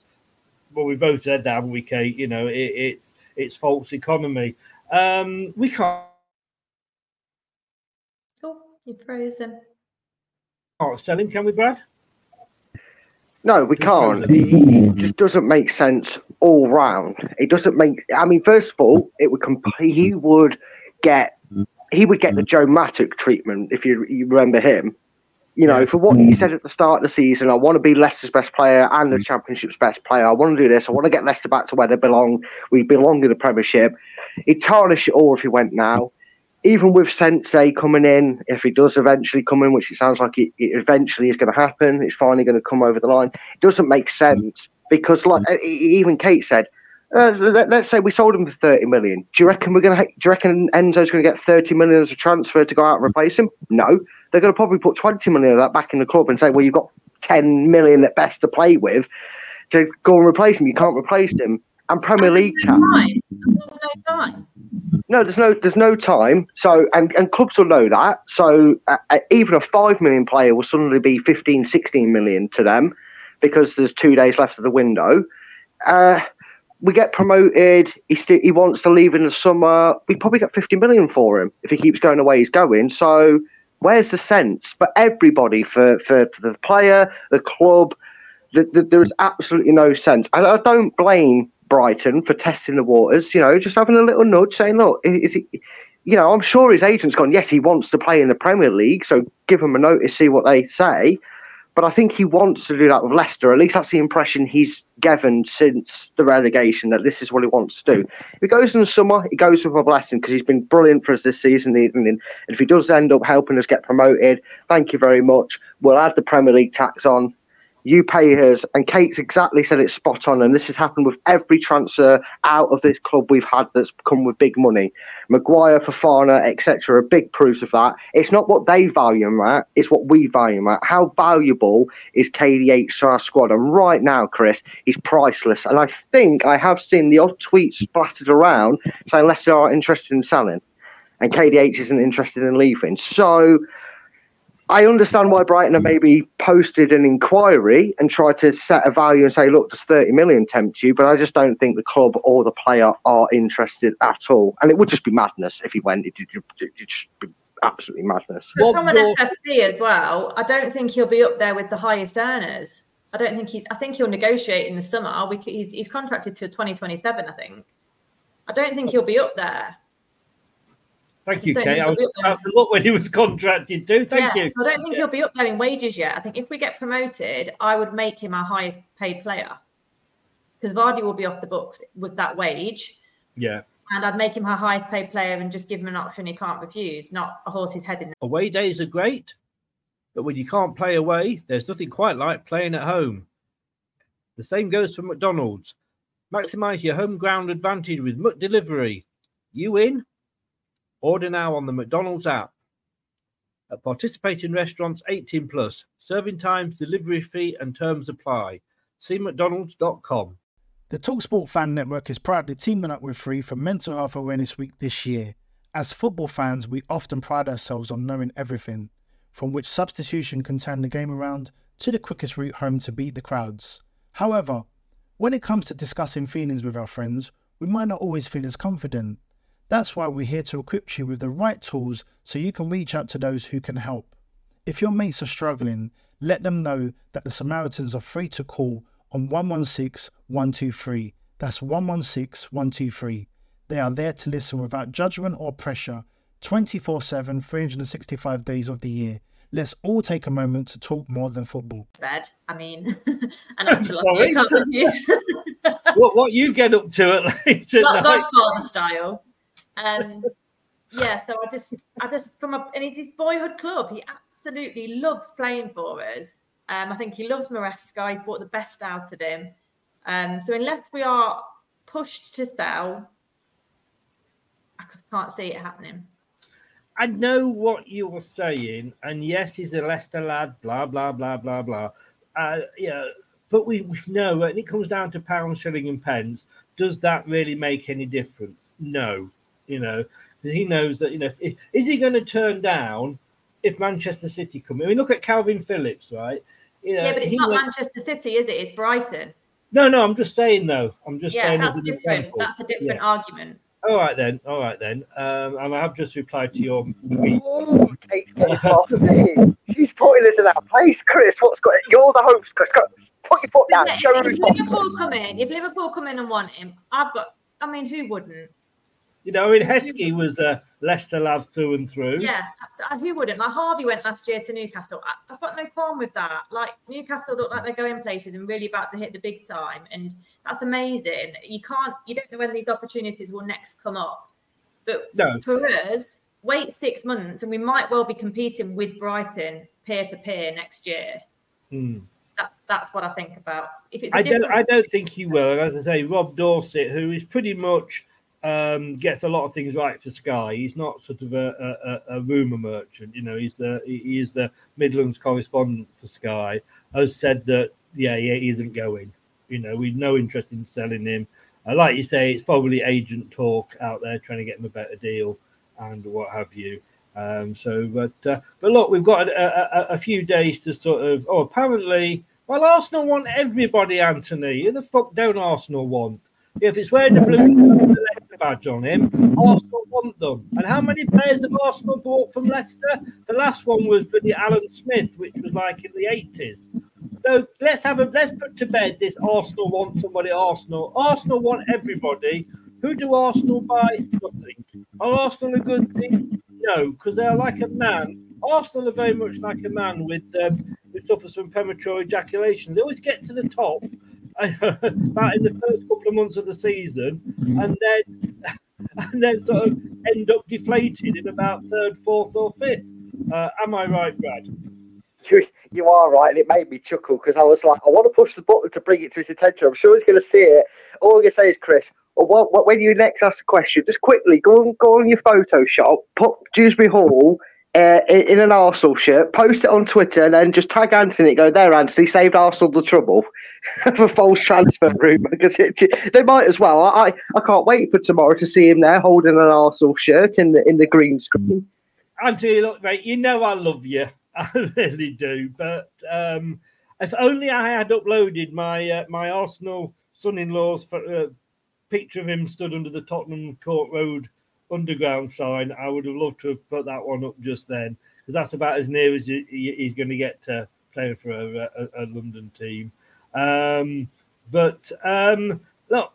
[SPEAKER 3] Well, we both said that, haven't we, Kate? You know, it, it's it's false economy. Um, we can't.
[SPEAKER 4] Oh, you're frozen.
[SPEAKER 3] Can't sell him, can we, Brad?
[SPEAKER 5] No, we can't. It, just doesn't make sense all round. It doesn't make. I mean, first of all, it would. Comp- he would get. He would get the Joe Mattock treatment if you, you remember him. You know, for what he mm. said at the start of the season, I want to be Leicester's best player and the mm. Championship's best player. I want to do this. I want to get Leicester back to where they belong. We belong in the Premiership. He'd tarnish it all if he went now. Even with Sensi coming in, if he does eventually come in, which it sounds like it, it eventually is going to happen, it's finally going to come over the line. It doesn't make sense because, like mm. even Kate said, uh, let, us say we sold him for 30 million. Do you reckon we're going to? Do you reckon Enzo's going to get 30 million as a transfer to go out and replace him? No they're going to probably put 20 million of that back in the club and say, well, you've got 10 million at best to play with to go and replace him. You can't replace him. And Premier
[SPEAKER 4] and
[SPEAKER 5] League
[SPEAKER 4] no time. There's no time.
[SPEAKER 5] No, there's no there's no time. So and, and clubs will know that. So uh, uh even a five million player will suddenly be 15, 16 million to them because there's two days left of the window. Uh, we get promoted. He st- he wants to leave in the summer. We probably get 50 million for him if he keeps going the way he's going. So Where's the sense for everybody, for, for, for the player, the club? The, the, there is absolutely no sense. I don't blame Brighton for testing the waters, you know, just having a little nudge saying, look, is it, you know, I'm sure his agent's gone, yes, he wants to play in the Premier League, so give him a notice, see what they say. But I think he wants to do that with Leicester. At least that's the impression he's given since the relegation that this is what he wants to do. If he goes in the summer, he goes with a blessing because he's been brilliant for us this season. And if he does end up helping us get promoted, thank you very much. We'll add the Premier League tax on you pay hers. And Kate's exactly said it's spot on. And this has happened with every transfer out of this club we've had that's come with big money. Maguire, Fofana, etc. are big proofs of that. It's not what they value him at, it's what we value him at. How valuable is KDH to our squad? And right now, Chris, he's priceless. And I think I have seen the odd tweets splattered around saying Leicester are interested in selling. And KDH isn't interested in leaving. So I understand why Brighton have maybe posted an inquiry and tried to set a value and say, look, does 30 million tempt you? But I just don't think the club or the player are interested at all. And it would just be madness if he went. It, would just be absolutely madness.
[SPEAKER 4] But from an FFP as well, I don't think he'll be up there with the highest earners. I don't think he's. I think he'll negotiate in the summer. We, he's, he's contracted to 2027, I think. I don't think he'll be up there.
[SPEAKER 3] Thank you, Kate.
[SPEAKER 4] don't
[SPEAKER 3] I was
[SPEAKER 4] he'll be
[SPEAKER 3] about to look when he was contracted too. Thank
[SPEAKER 4] yeah,
[SPEAKER 3] you.
[SPEAKER 4] So I don't think he'll be up there in wages yet. I think if we get promoted, I would make him our highest paid player because Vardy will be off the books with that wage,
[SPEAKER 3] Yeah.
[SPEAKER 4] and I'd make him our highest paid player and just give him an option he can't refuse, not a horse's head in. The-
[SPEAKER 3] Away days are great, but when you can't play away, there's nothing quite like playing at home. The same goes for McDonald's. Maximize your home ground advantage with McDelivery. You in? Order now on the McDonald's app. At participating restaurants 18 plus, serving times, delivery fee, and terms apply. See McDonald's.com.
[SPEAKER 6] The Talksport Fan Network is proudly teaming up with Free for Mental Health Awareness Week this year. As football fans, we often pride ourselves on knowing everything, from which substitution can turn the game around to the quickest route home to beat the crowds. However, when it comes to discussing feelings with our friends, we might not always feel as confident. That's why we're here to equip you with the right tools so you can reach out to those who can help. If your mates are struggling, let them know that the Samaritans are free to call on 116 123. That's 116 123. They are there to listen without judgment or pressure 24 7, 365 days of the year. Let's all take a moment to talk more than football.
[SPEAKER 4] bed. I mean, and I'm
[SPEAKER 3] sorry.
[SPEAKER 4] you can't refuse.
[SPEAKER 3] what what you get up to at late at
[SPEAKER 4] God-
[SPEAKER 3] night?
[SPEAKER 4] Godfather style. Um, yeah, so I just, I just from a, and it's his boyhood club. He absolutely loves playing for us. Um, I think he loves Maresca. He's brought the best out of him. Um, so unless we are pushed to sell, I can't see it happening.
[SPEAKER 3] I know what you're saying, and yes, he's a Leicester lad, blah blah blah blah blah. Uh, yeah, but we, we know and it comes down to pound, shilling, and pence, does that really make any difference? No, you know, he knows that you know, if, is he going to turn down if Manchester City come? in? I mean, look at Kalvin Phillips, right? You know,
[SPEAKER 4] yeah, but it's not
[SPEAKER 3] went-
[SPEAKER 4] Manchester City, is it? It's Brighton.
[SPEAKER 3] No, no, I'm just saying though. I'm just
[SPEAKER 4] yeah,
[SPEAKER 3] saying
[SPEAKER 4] that's
[SPEAKER 3] as an
[SPEAKER 4] different.
[SPEAKER 3] example.
[SPEAKER 4] That's a different
[SPEAKER 3] Yeah.
[SPEAKER 4] argument.
[SPEAKER 3] All right then, all right then. Um, and I have just replied to your
[SPEAKER 5] Kate's. She's putting us in that place, Chris. What's got? it? You're the host, Chris. Go, put your foot down.
[SPEAKER 4] If, if. Liverpool come in, if Liverpool come in and want him, I've got. I mean, who wouldn't?
[SPEAKER 3] You know, I mean, Heskey was a Leicester lad through and through.
[SPEAKER 4] Yeah, absolutely. Who wouldn't? Like Harvey went last year to Newcastle. I, I've got no problem with that. Like Newcastle look like they're going places and really about to hit the big time, and that's amazing. You can't, you don't know when these opportunities will next come up. But
[SPEAKER 3] No.
[SPEAKER 4] for us, wait six months, and we might well be competing with Brighton peer for peer next year.
[SPEAKER 3] Hmm.
[SPEAKER 4] That's that's what I think about. If it's
[SPEAKER 3] I don't. I don't think he will. And as I say, Rob Dorsett, who is pretty much um, gets a lot of things right for Sky. He's not sort of a, a, a rumor merchant. You know, he's the he is the Midlands correspondent for Sky. Has said that yeah, yeah, he isn't going. You know, we've no interest in selling him. Uh, like you say, it's probably agent talk out there trying to get him a better deal and what have you. Um, so, but uh, but look, we've got a, a, a few days to sort of. Oh, apparently, well, Arsenal want everybody, Anthony. Who the fuck don't Arsenal want? If it's where the blue badge on him, Arsenal want them. And how many players have Arsenal bought from Leicester? The last one was for the Alan Smith, which was like in the eighties. So let's have a let's put to bed this Arsenal want somebody Arsenal. Arsenal want everybody. Who do Arsenal buy? Nothing. Are Arsenal a good thing? No, because they're like a man. Arsenal are very much like a man with um, who suffers from premature ejaculation. They always get to the top about in the first couple of months of the season, and then and then sort of end up deflated in about third, fourth, or fifth. Uh, am I right, Brad?
[SPEAKER 5] You, you are right, and it made me chuckle because I was like, I want to push the button to bring it to his attention. I'm sure he's going to see it. All I'm going to say is, Chris, what, when you next ask a question, just quickly go on, go on your Photoshop, put Dewsbury Hall uh, in, an Arsenal shirt, post it on Twitter, and then just tag Anthony. Go there, Anthony saved Arsenal the trouble of a false transfer rumour because they might as well. I, I can't wait for tomorrow to see him there holding an Arsenal shirt in the in the green screen.
[SPEAKER 3] Anthony, look, mate, you know I love you. I really do. But um, if only I had uploaded my uh, my Arsenal son-in-law's uh, picture of him stood under the Tottenham Court Road underground sign, I would have loved to have put that one up just then because that's about as near as he- he- he's going to get to playing for a, a, a London team. Um, but um, look,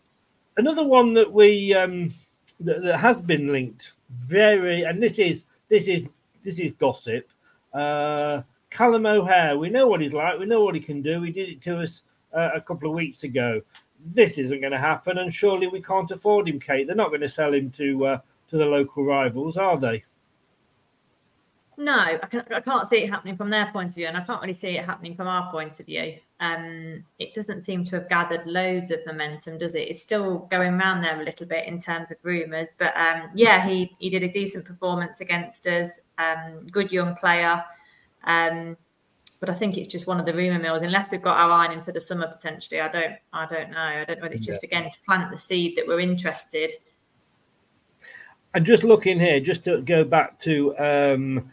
[SPEAKER 3] another one that we um, that, that has been linked very, and this is this is this is gossip. Uh, Callum O'Hare, we know what he's like. We know what he can do. He did it to us uh, a couple of weeks ago. This isn't going to happen, and surely we can't afford him, Kate. They're not going to sell him to uh, to the local rivals, are they?
[SPEAKER 4] No, I, can, I can't see it happening from their point of view, and I can't really see it happening from our point of view. Um, it doesn't seem to have gathered loads of momentum, does it? It's still going around there a little bit in terms of rumours, but um, yeah, he he did a decent performance against us. Um, good young player, um, but I think it's just one of the rumour mills. Unless we've got our eye in for the summer potentially, I don't I don't know. I don't know whether it's just again to plant the seed that we're interested.
[SPEAKER 3] And just looking here, just to go back to um,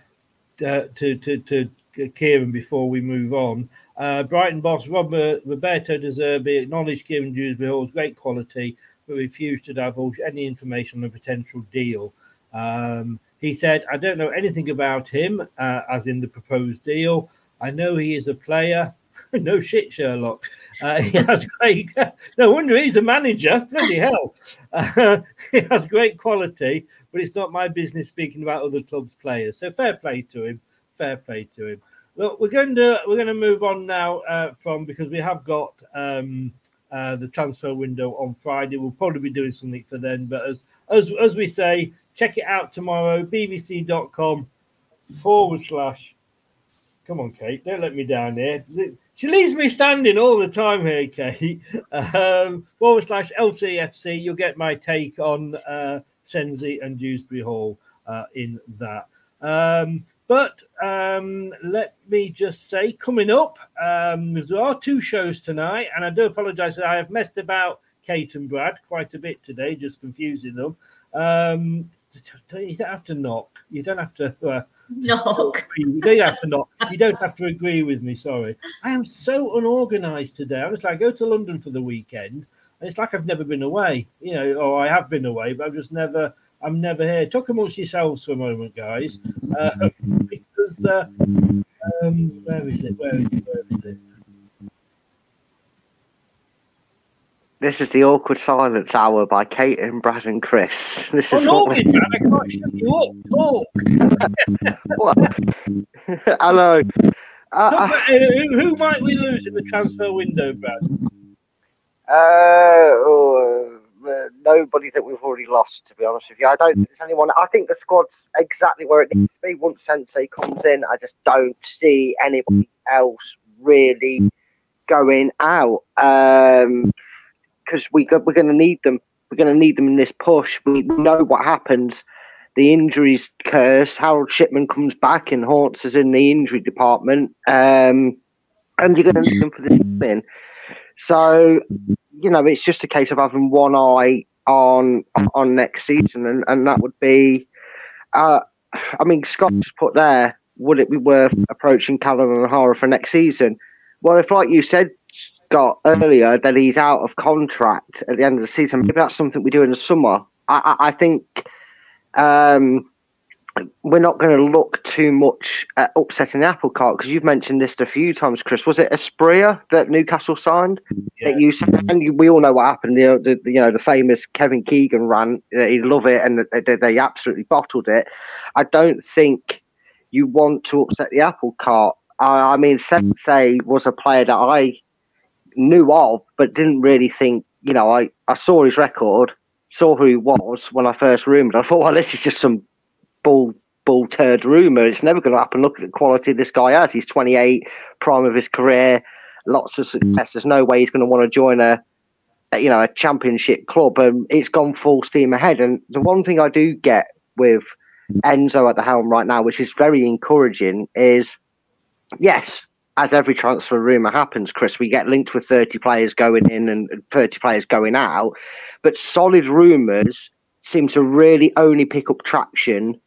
[SPEAKER 3] uh, to, to to Kieran before we move on. Uh, Brighton boss Robert, Roberto De Zerbi acknowledged Kieran Dewsbury Hall's great quality, but refused to divulge any information on a potential deal. Um, he said, "I don't know anything about him, uh, as in the proposed deal. I know he is a player. no shit, Sherlock. Uh, he has great. no wonder he's a manager. Bloody hell, uh, he has great quality, but it's not my business speaking about other clubs' players. So fair play to him. Fair play to him. Look, we're going to we're going to move on now uh, from because we have got um, uh, the transfer window on Friday. We'll probably be doing something for then, but as as as we say, check it out tomorrow. BBC.com forward slash. Come on, Kate, don't let me down here. She leaves me standing all the time here, Kate. Um, forward slash LCFC. You'll get my take on uh, Sensi and Dewsbury Hall uh, in that. Um, but um, let me just say, coming up, um, there are two shows tonight, and I do apologise that I have messed about Kate and Brad quite a bit today, just confusing them. Um, you don't have to knock. You don't have to. Uh,
[SPEAKER 4] knock.
[SPEAKER 3] You don't have to knock. You don't have to agree with me. Sorry, I am so unorganised today. I was like, I go to London for the weekend, and it's like I've never been away. You know, or I have been away, but I've just never I'm never here. Talk amongst yourselves for a moment, guys. Uh, because uh, um, where is it? Where is it? Where is it?
[SPEAKER 5] This is the awkward silence hour by Kate and Brad and Chris. This
[SPEAKER 3] Oh
[SPEAKER 5] is
[SPEAKER 3] no,
[SPEAKER 5] what.
[SPEAKER 3] man, I can't shut you up. Talk.
[SPEAKER 5] Hello. Uh,
[SPEAKER 3] Talk
[SPEAKER 5] uh,
[SPEAKER 3] who, who might we lose in the transfer window, Brad?
[SPEAKER 5] Uh, oh, uh, nobody that we've already lost, to be honest with you. I don't think there's anyone. I think the squad's exactly where it needs to be. Once Sensi comes in, I just don't see anybody else really going out. Um, because we we're going to need them. We're going to need them in this push. We know what happens. The injuries curse. Harold Shipman comes back and haunts us in the injury department. Um, and you're going to need them for the season. So, you know, it's just a case of having one eye on on next season, and, and that would be, uh, I mean, Scott just put there, would it be worth approaching Callum and O'Hare for next season? Well, if like you said, Scott earlier, that he's out of contract at the end of the season, maybe that's something we do in the summer. I, I, I think um, we're not going to look too much at upsetting the apple cart because you've mentioned this a few times, Chris. Was it Asprilla that Newcastle signed? That you said, and you, we all know what happened. You know, the, the- you know the famous Kevin Keegan rant. He loved it, and they, they absolutely bottled it. I don't think you want to upset the apple cart. I, I mean, Sensi was a player that I knew of, but didn't really think. You know, I, I saw his record, saw who he was when I first rumored. I thought, well, this is just some bull bull turd rumor. It's never going to happen. Look at the quality this guy has. He's 28, prime of his career, lots of success. There's no way he's going to want to join a, a, you know, a championship club. And it's gone full steam ahead. And the one thing I do get with Enzo at the helm right now, which is very encouraging, is yes, as every transfer rumor happens, Chris, we get linked with 30 players going in and 30 players going out. But solid rumors seem to really only pick up traction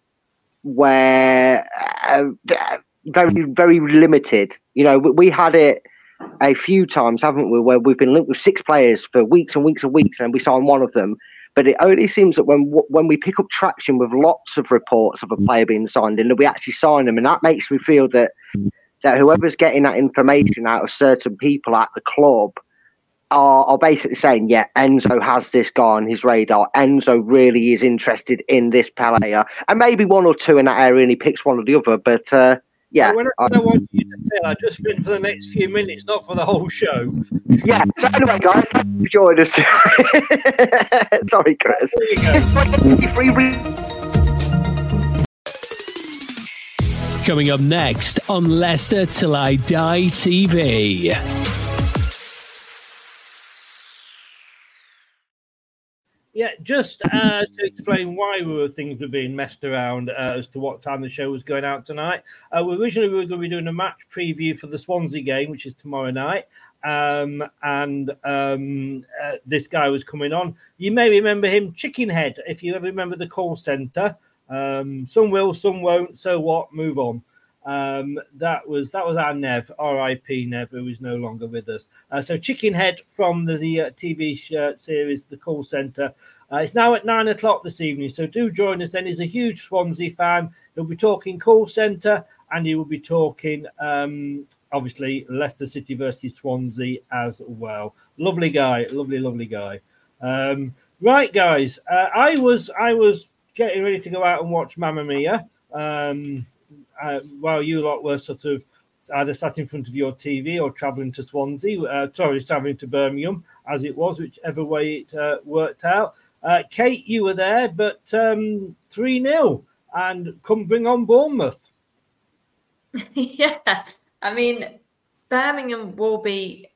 [SPEAKER 5] where uh, very, very limited. You know, we, we had it a few times, haven't we, where we've been linked with six players for weeks and weeks and weeks, and we sign one of them. But it only seems that when when we pick up traction with lots of reports of a player being signed in, that we actually sign them, and that makes me feel that that whoever's getting that information out of certain people at the club are, are basically saying, yeah, Enzo has this guy on his radar. Enzo really is interested in this player, and maybe one or two in that area, and he picks one or the other. But uh, yeah,
[SPEAKER 3] Well, I, I want you to tell, I just been for the next few minutes, not for the whole show.
[SPEAKER 5] yeah. So anyway, guys, thank you for joining us. Sorry, Chris.
[SPEAKER 3] There you go.
[SPEAKER 7] Coming up next on Leicester Till I Die TV.
[SPEAKER 3] Yeah, just uh, to explain why we were things were being messed around uh, as to what time the show was going out tonight. Uh, we originally we were going to be doing a match preview for the Swansea game, which is tomorrow night. Um, and um, uh, this guy was coming on. You may remember him, Chickenhead, if you ever remember the call centre. Um, some will, some won't. So what? Move on. Um, that was that was our Nev, R.I.P. Nev, who is no longer with us. Uh, so Chicken Head from the, the uh, TV uh, series, The Call Centre. Uh, it's now at nine o'clock this evening, so do join us. Then he's a huge Swansea fan. He'll be talking call centre, and he will be talking um, obviously Leicester City versus Swansea as well. Lovely guy, lovely, lovely guy. Um, right, guys, uh, I was I was getting ready to go out and watch Mamma Mia. Um, uh, while you lot were sort of either sat in front of your TV or travelling to Swansea, uh, sorry, travelling to Birmingham, as it was, whichever way it uh, worked out. Uh, Kate, you were there, but um, 3 0 and come bring on Bournemouth.
[SPEAKER 4] yeah, I mean, Birmingham will be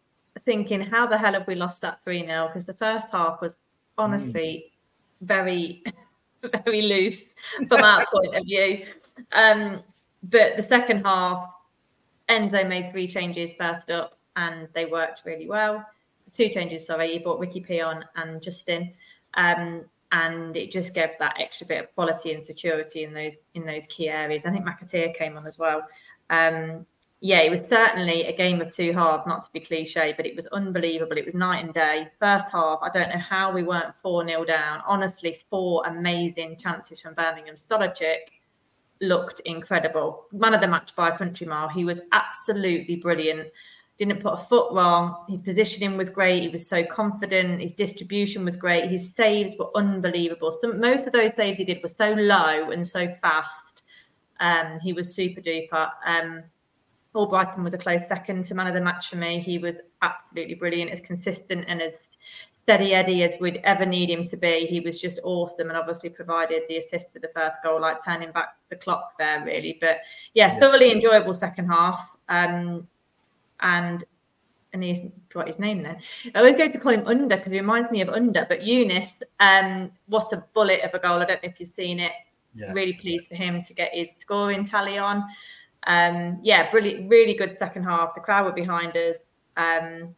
[SPEAKER 4] thinking, how the hell have we lost that 3 0? Because the first half was honestly very, very loose from our point of view. Um, but the second half, Enzo made three changes first up, and they worked really well. Two changes, sorry. He brought Ricky P on and Justin, um, and it just gave that extra bit of quality and security in those in those key areas. I think McAteer came on as well. Um, yeah, it was certainly a game of two halves, not to be cliche, but it was unbelievable. It was night and day. First half, I don't know how we weren't 4 0 down. Honestly, four amazing chances from Birmingham. Stolarczyk looked incredible. Man of the match by a country mile. He was absolutely brilliant. Didn't put a foot wrong. His positioning was great. He was so confident. His distribution was great. His saves were unbelievable. So most of those saves he did were so low and so fast. Um, he was super duper. Um, Albrighton was a close second to man of the match for me. He was absolutely brilliant, as consistent and as steady Eddie as we'd ever need him to be. He was just awesome and obviously provided the assist for the first goal, like turning back the clock there, really. But yeah, thoroughly enjoyable second half. Um, and and he's what his name then. I always go to call him Under because he reminds me of Under, but Yunus, um, what a bullet of a goal. I don't know if you've seen it.
[SPEAKER 3] Yeah.
[SPEAKER 4] Really pleased for him to get his scoring tally on. Um, yeah, brilliant, really good second half. The crowd were behind us. Um,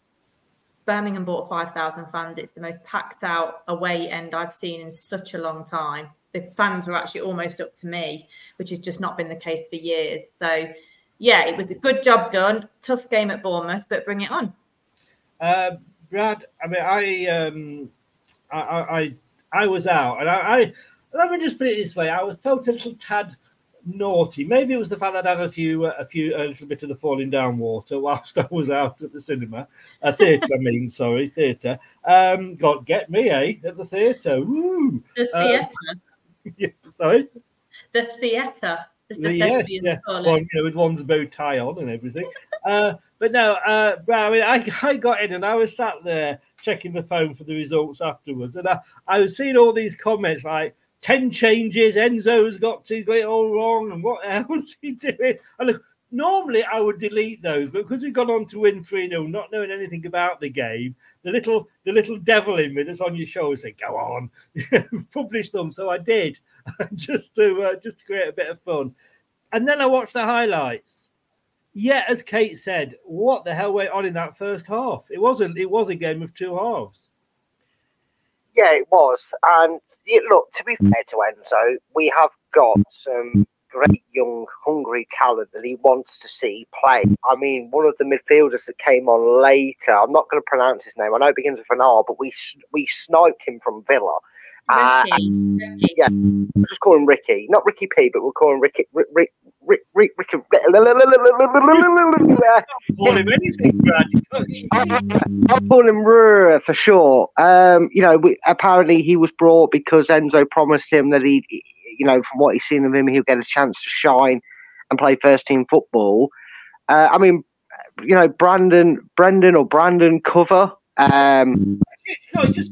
[SPEAKER 4] Birmingham bought 5,000 fans. It's the most packed out away end I've seen in such a long time. The fans were actually almost up to me, which has just not been the case for years. So, yeah, it was a good job done. Tough game at Bournemouth, but bring it on.
[SPEAKER 3] Uh, Brad, I mean, I, um, I, I, I, was out, and I, I, let me just put it this way: I felt a little tad naughty. Maybe it was the fact that I had a few, uh, a few, a little bit of the falling down water whilst I was out at the cinema, a theatre. I mean, sorry, theatre. Um, God, get me, eh? At the theatre, woo!
[SPEAKER 4] The
[SPEAKER 3] Uh,
[SPEAKER 4] theatre.
[SPEAKER 3] yeah, sorry.
[SPEAKER 4] the theatre. As the
[SPEAKER 3] yes, yeah.
[SPEAKER 4] call.
[SPEAKER 3] Well, you know, with one's bow tie on and everything. uh, but no, uh, I, mean, I, I got in and I was sat there checking the phone for the results afterwards, and I, I was seeing all these comments like. 10 changes, Enzo's got to get it all wrong, and what else he doing? And look, normally I would delete those, but because we've gone on to win 3 0, not knowing anything about the game, the little the little devil in me that's on your shoulder said, Go on, publish them. So I did, just to uh, just to create a bit of fun. And then I watched the highlights. Yeah, as Kate said, what the hell went on in that first half? It wasn't. It was a game of two halves.
[SPEAKER 5] Yeah, it was. And look, to be mm. fair to Enzo, we have got mm. some great young, hungry talent that he wants to see play. Mm. I mean, one of the midfielders that came on later, I'm not going to pronounce his name. I know it begins with an R, but we we sniped him from Villa. Uh,
[SPEAKER 4] Ricky, Ricky.
[SPEAKER 5] yeah, we'll just call him Ricky, not Ricky P, but we'll call him Ricky. Rick, Rick, Rick, Rick, Rick,
[SPEAKER 3] Call him anything, Brad.
[SPEAKER 5] I'll call him Rur for sure. Um, you know, we, apparently he was brought because Enzo promised him that he, you know, from what he's seen of him, he'll get a chance to shine and play first team football. Uh, I mean, you know, Brandon, Brendan or Brandon Cover. Um,
[SPEAKER 3] Sorry, just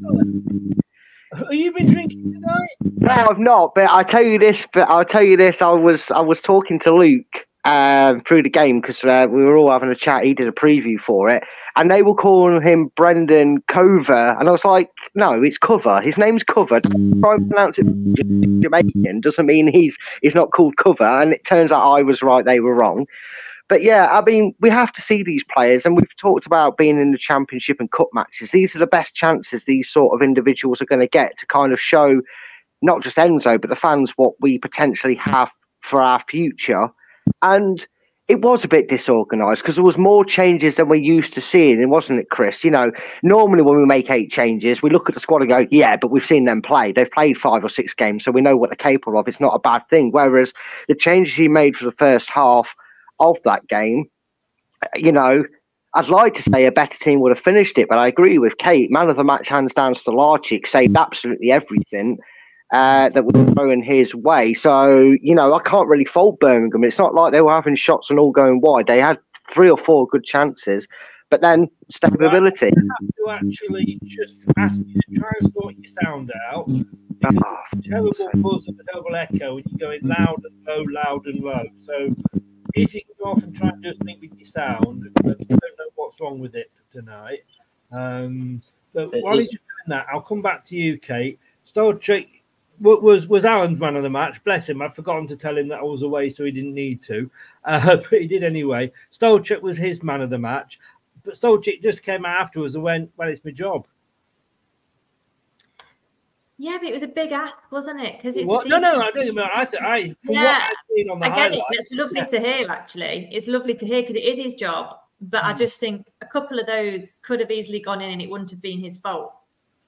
[SPEAKER 3] Have you been drinking tonight?
[SPEAKER 5] no, I've not. But I tell you this. But I'll tell you this. I was I was talking to Luke um, through the game because uh, we were all having a chat. He did a preview for it, and they were calling him Brendan Cover, and I was like, no, it's Cover. His name's Cover. Try and pronounce it Jamaican doesn't mean he's he's not called Cover. And it turns out I was right. They were wrong. But yeah, I mean, we have to see these players, and we've talked about being in the championship and cup matches. These are the best chances these sort of individuals are going to get to kind of show not just Enzo, but the fans what we potentially have for our future. And it was a bit disorganized because there was more changes than we're used to seeing, wasn't it, Chris? You know, normally when we make eight changes, we look at the squad and go, "Yeah, but we've seen them play. They've played five or six games, so we know what they're capable of. It's not a bad thing." Whereas the changes he made for the first half of that game, you know, I'd like to say a better team would have finished it, but I agree with Kate. Man of the match, hands down, Stolarczyk saved absolutely everything uh, that was thrown his way. So, you know, I can't really fault Birmingham. It's not like they were having shots and all going wide. They had three or four good chances, but then stability.
[SPEAKER 3] to actually just ask you to sort your sound out. It's terrible buzz of the double echo, and you're going loud and low, loud and low. So if you can go off and try and just think with your sound, I don't know what's wrong with it tonight. Um, but while he's doing that, I'll come back to you, Kate. Stolarczyk was was Alan's man of the match. Bless him. I'd forgotten to tell him that I was away, so he didn't need to. Uh, but he did anyway. Stolarczyk was his man of the match. But Stolarczyk just came out afterwards and went, Well, it's my job.
[SPEAKER 4] Yeah, but it was a big ask, wasn't it? Because it's
[SPEAKER 3] What? No, no, I don't. I, I, from
[SPEAKER 4] Yeah,
[SPEAKER 3] what I've seen on the
[SPEAKER 4] I get
[SPEAKER 3] highlights,
[SPEAKER 4] it. It's lovely to hear, actually. It's lovely to hear because it is his job. But
[SPEAKER 3] Mm.
[SPEAKER 4] I just think a couple of those could have easily gone in and it wouldn't have been his fault.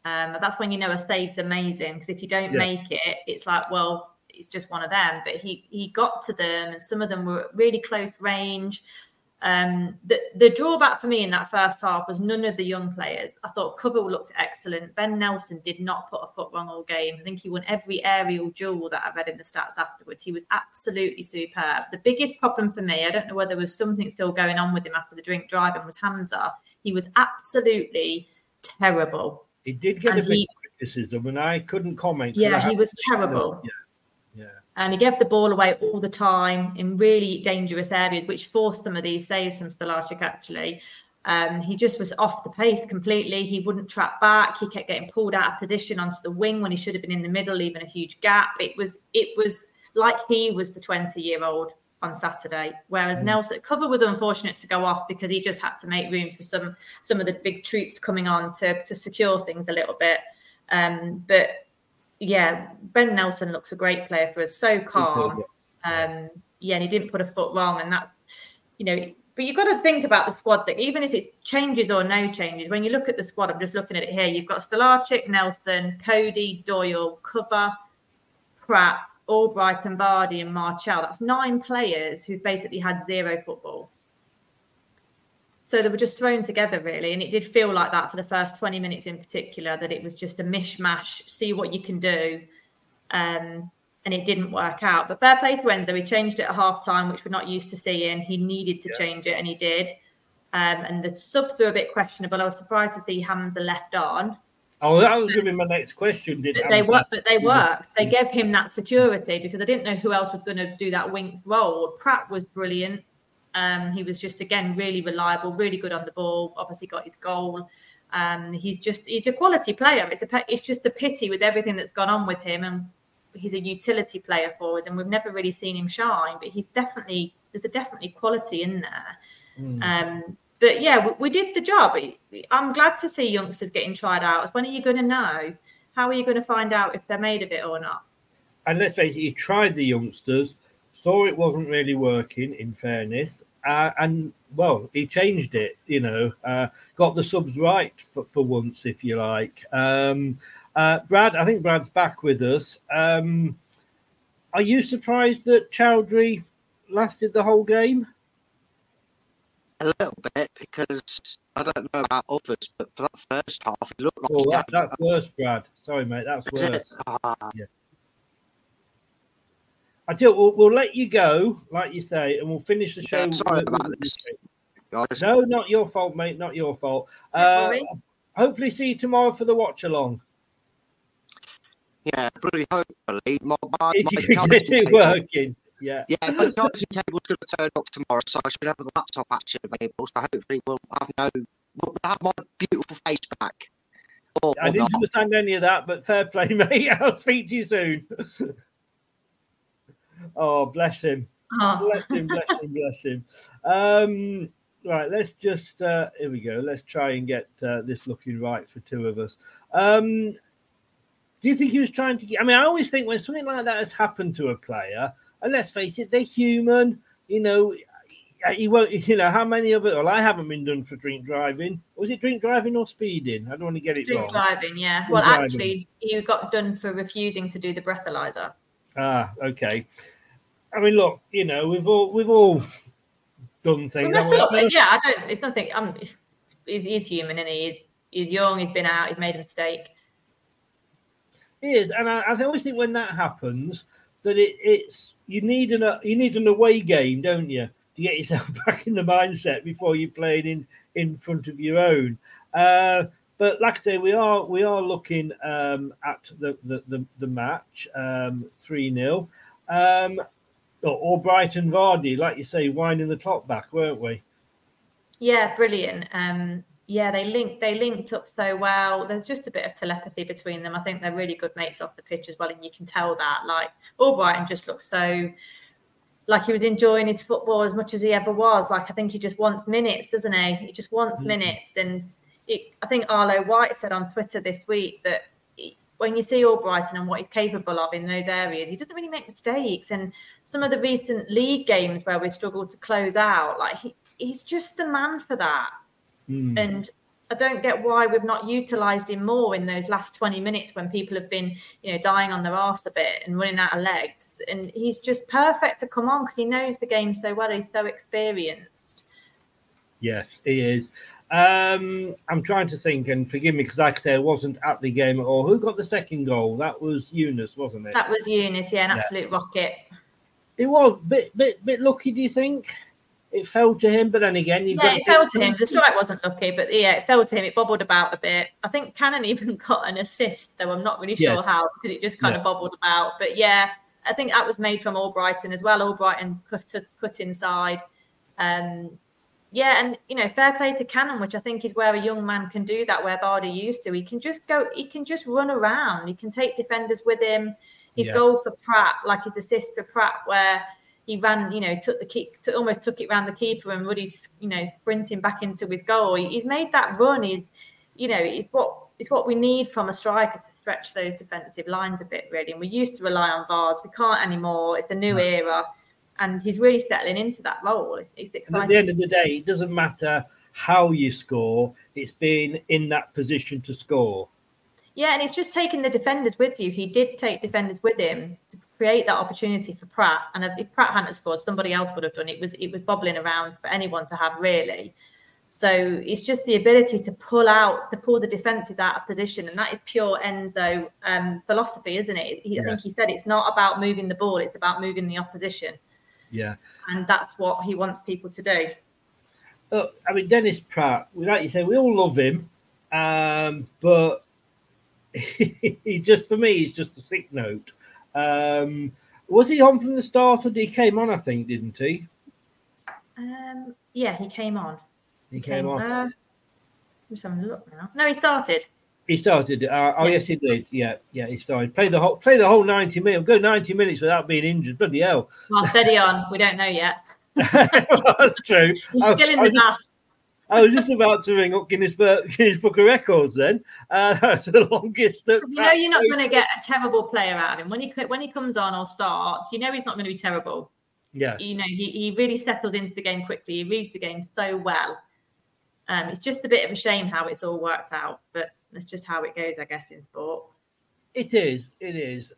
[SPEAKER 4] Um, that's when you know a save's amazing because if you don't
[SPEAKER 8] Yeah.
[SPEAKER 4] make it, it's like, well, it's just one of them. But he he got to them and some of them were really close range. Um, the, the drawback for me in that first half was none of the young players. I thought Cover looked excellent. Ben Nelson did not put a foot wrong all game. I think he won every aerial duel that I read in the stats afterwards. He was absolutely superb. The biggest problem for me, I don't know whether there was something still going on with him after the drink driving, was Hamza. He was absolutely terrible.
[SPEAKER 3] he did get
[SPEAKER 4] and
[SPEAKER 3] a bit
[SPEAKER 4] he-
[SPEAKER 3] of criticism, and I couldn't comment.
[SPEAKER 4] Yeah, he was terrible.
[SPEAKER 3] Yeah, yeah.
[SPEAKER 4] And he gave the ball away all the time in really dangerous areas, which forced some of these saves from Stolarczyk actually. Um, he just was off the pace completely. He wouldn't track back. He kept getting pulled out of position onto the wing when he should have been in the middle, leaving a huge gap. It was it was like he was the 20 year old on Saturday, whereas Nelson Cover was unfortunate to go off because he just had to make room for some some of the big troops coming on to to secure things a little bit. Um, but yeah, Ben Nelson looks a great player for us. So calm. Um, yeah, and he didn't put a foot wrong, and that's you know. But you've got to think about the squad that even if it's changes or no changes, when you look at the squad, I'm just looking at it here. You've got Stolarczyk, Nelson, Cody, Doyle, Cover, Praet, Albright, and Vardy, and Marçal. That's nine players who've basically had zero football. So they were just thrown together, really. And it did feel like that for the first 20 minutes in particular, that it was just a mishmash, see what you can do. Um, and it didn't work out. But fair play to Enzo. He changed it at half time, which we're not used to seeing. He needed to change it, and he did. Um, and the subs were a bit questionable. I was surprised to see Hamza left on.
[SPEAKER 3] Oh, that was going to be my next question. Did
[SPEAKER 4] But they worked, but they worked. They gave him that security because I didn't know who else was going to do that wings role. Praet was brilliant. Um, he was just again really reliable, really good on the ball. Obviously got his goal. Um, he's just he's a quality player. It's a it's just a pity with everything that's gone on with him, and he's a utility player for us, and we've never really seen him shine. But he's definitely there's a definitely quality in there. Um, but yeah, we, we did the job. I'm glad to see youngsters getting tried out. When are you going to know? How are you going to find out if they're made of it or not?
[SPEAKER 3] and let's face it, he tried the youngsters, saw it wasn't really working. In fairness, uh, and well, he changed it. You know, uh, got the subs right for, for once, if you like. Um, uh, Brad, I think Brad's back with us. Um, are you surprised that Choudhury lasted the whole game?
[SPEAKER 5] A little bit because I don't know about others, but for that first half, it looked like
[SPEAKER 3] Oh,
[SPEAKER 5] he
[SPEAKER 3] that, that's worse, Brad. Sorry, mate. That's worse.
[SPEAKER 5] Ah,
[SPEAKER 3] I tell you, we'll, we'll let you go, like you say, and we'll finish the show.
[SPEAKER 5] Yeah, sorry
[SPEAKER 3] with-
[SPEAKER 5] about this. guys.
[SPEAKER 3] No, not your fault, mate. Not your fault. Uh,
[SPEAKER 4] worry.
[SPEAKER 3] hopefully, see you tomorrow for the watch along.
[SPEAKER 5] Yeah, bloody hopefully. My, my,
[SPEAKER 3] If
[SPEAKER 5] my
[SPEAKER 3] you can get it working. Yeah.
[SPEAKER 5] Yeah, my charging cable's going to turn up tomorrow, so I should have the laptop actually available. So hopefully we'll have no, we'll have my beautiful face back. Or,
[SPEAKER 3] I
[SPEAKER 5] or
[SPEAKER 3] didn't
[SPEAKER 5] not.
[SPEAKER 3] understand any of that, but fair play, mate. I'll speak to you soon. Oh, bless him.
[SPEAKER 4] Oh.
[SPEAKER 3] Bless him, bless him, bless him. Um, right, let's just, uh, here we go. Let's try and get uh, this looking right for two of us. Um, do you think he was trying to get, I mean, I always think when something like that has happened to a player, and let's face it, they're human, you know, he won't, you know, how many of it, well, I haven't been done for drink driving. Was it drink driving or speeding? I don't want to get it
[SPEAKER 4] Drink
[SPEAKER 3] wrong.
[SPEAKER 4] driving, yeah.
[SPEAKER 3] Drink
[SPEAKER 4] Well,
[SPEAKER 3] driving.
[SPEAKER 4] actually, he got done for refusing to do the breathalyzer.
[SPEAKER 3] Ah, okay. I mean, look, you know, we've all we've all done things.
[SPEAKER 4] but yeah, I don't. It's nothing. I'm. He's, he's human, and he? he's he's young. He's been out. He's made a mistake.
[SPEAKER 3] He is, and I, I always think when that happens, that it, it's you need an uh, you need an away game, don't you, to get yourself back in the mindset before you play it in in front of your own. Uh, but like I say, we are we are looking um, at the the the, the match three 0 um, or, Albrighton Vardy, like you say, winding the clock back, weren't we?
[SPEAKER 4] Yeah, brilliant. Um, yeah, they linked they linked up so well. There's just a bit of telepathy between them. I think they're really good mates off the pitch as well, and you can tell that. Like Albrighton just looks so like he was enjoying his football as much as he ever was. Like I think he just wants minutes, doesn't he? He just wants
[SPEAKER 3] Mhm.
[SPEAKER 4] minutes. And it, I think Arlo White said on Twitter this week that he- when you see Albrighton and what he's capable of in those areas, he doesn't really make mistakes. And some of the recent league games where we struggled to close out, like he, he's just the man for that.
[SPEAKER 3] Mm.
[SPEAKER 4] And I don't get why we've not utilised him more in those last 20 minutes when people have been, you know, dying on their arse a bit and running out of legs. And he's just perfect to come on because he knows the game so well. He's so experienced.
[SPEAKER 3] Yes, he is. Um, I'm trying to think, and forgive me because, like I say, I wasn't at the game at all. Who got the second goal? That was Yunus, wasn't it?
[SPEAKER 4] That was Yunus, yeah, an
[SPEAKER 3] Yeah.
[SPEAKER 4] absolute rocket.
[SPEAKER 3] It was bit, bit, bit lucky. Do you think it fell to him? But then again, you've
[SPEAKER 4] Yeah,
[SPEAKER 3] got
[SPEAKER 4] it fell to him. The strike wasn't lucky, but yeah, it fell to him. It bobbled about a bit. I think Cannon even got an assist, though I'm not really sure
[SPEAKER 3] Yeah.
[SPEAKER 4] how because it just kind
[SPEAKER 3] Yeah.
[SPEAKER 4] of bobbled about. But yeah, I think that was made from Albrighton as well. Albrighton cut cut inside. Um, yeah, and you know, fair play to Cannon, which I think is where a young man can do that, where Vardy used to. He can just go, he can just run around. He can take defenders with him. His
[SPEAKER 3] Yes.
[SPEAKER 4] goal for Praet, like his assist for Praet, where he ran, you know, took the kick, to, almost took it round the keeper, and Ruddy's, you know, sprinting back into his goal. He- he's made that run. He's, you know, it's what it's what we need from a striker to stretch those defensive lines a bit, really. And we used to rely on Vards. We can't anymore. It's a new era, and he's really settling into that role. It's, it's
[SPEAKER 3] And
[SPEAKER 4] exciting.
[SPEAKER 3] at the end of the day, it doesn't matter how you score; it's being in that position to score.
[SPEAKER 4] Yeah, and it's just taking the defenders with you. He did take defenders with him to create that opportunity for Praet. And if Praet hadn't scored, somebody else would have done it. it. Was it was bobbling around for anyone to have really. So it's just the ability to pull out, to pull the defenses out of position, and that is pure Enzo um, philosophy, isn't it? He, I think he said it's not about moving the ball; it's about moving the opposition,
[SPEAKER 3] Yeah.
[SPEAKER 4] and that's what he wants people to do.
[SPEAKER 3] Look, I mean, Dennis Praet, like you say, we all love him, um, but he just, for me, he's just a sick note. Um, was he on from the start, or did he came on? I think, didn't he?
[SPEAKER 4] Um, yeah, he came on.
[SPEAKER 3] He came on.
[SPEAKER 4] Uh, I'm just having a look now. No, he started.
[SPEAKER 3] He started. Uh, oh
[SPEAKER 4] Yeah.
[SPEAKER 3] yes, he did. Yeah, yeah, he started. Played the whole, play the whole ninety minutes. Go ninety minutes without being injured. Bloody hell,
[SPEAKER 4] Well, steady on. We don't know yet.
[SPEAKER 3] that's true.
[SPEAKER 4] He's
[SPEAKER 3] I-
[SPEAKER 4] still in
[SPEAKER 3] I
[SPEAKER 4] the
[SPEAKER 3] was just-
[SPEAKER 4] bath.
[SPEAKER 3] I was just about to ring up Guinness Book, Guinness Book of Records. Then uh, that's the longest. That
[SPEAKER 4] You know, you're not going to get a terrible player out of him when he when he comes on or starts. You know, he's not going to be terrible.
[SPEAKER 3] Yeah,
[SPEAKER 4] You know, he, he really settles into the game quickly. He reads the game so well. Um, it's just a bit of a shame how it's all worked out, but that's just how it goes, I guess, in sport.
[SPEAKER 3] it is. It is.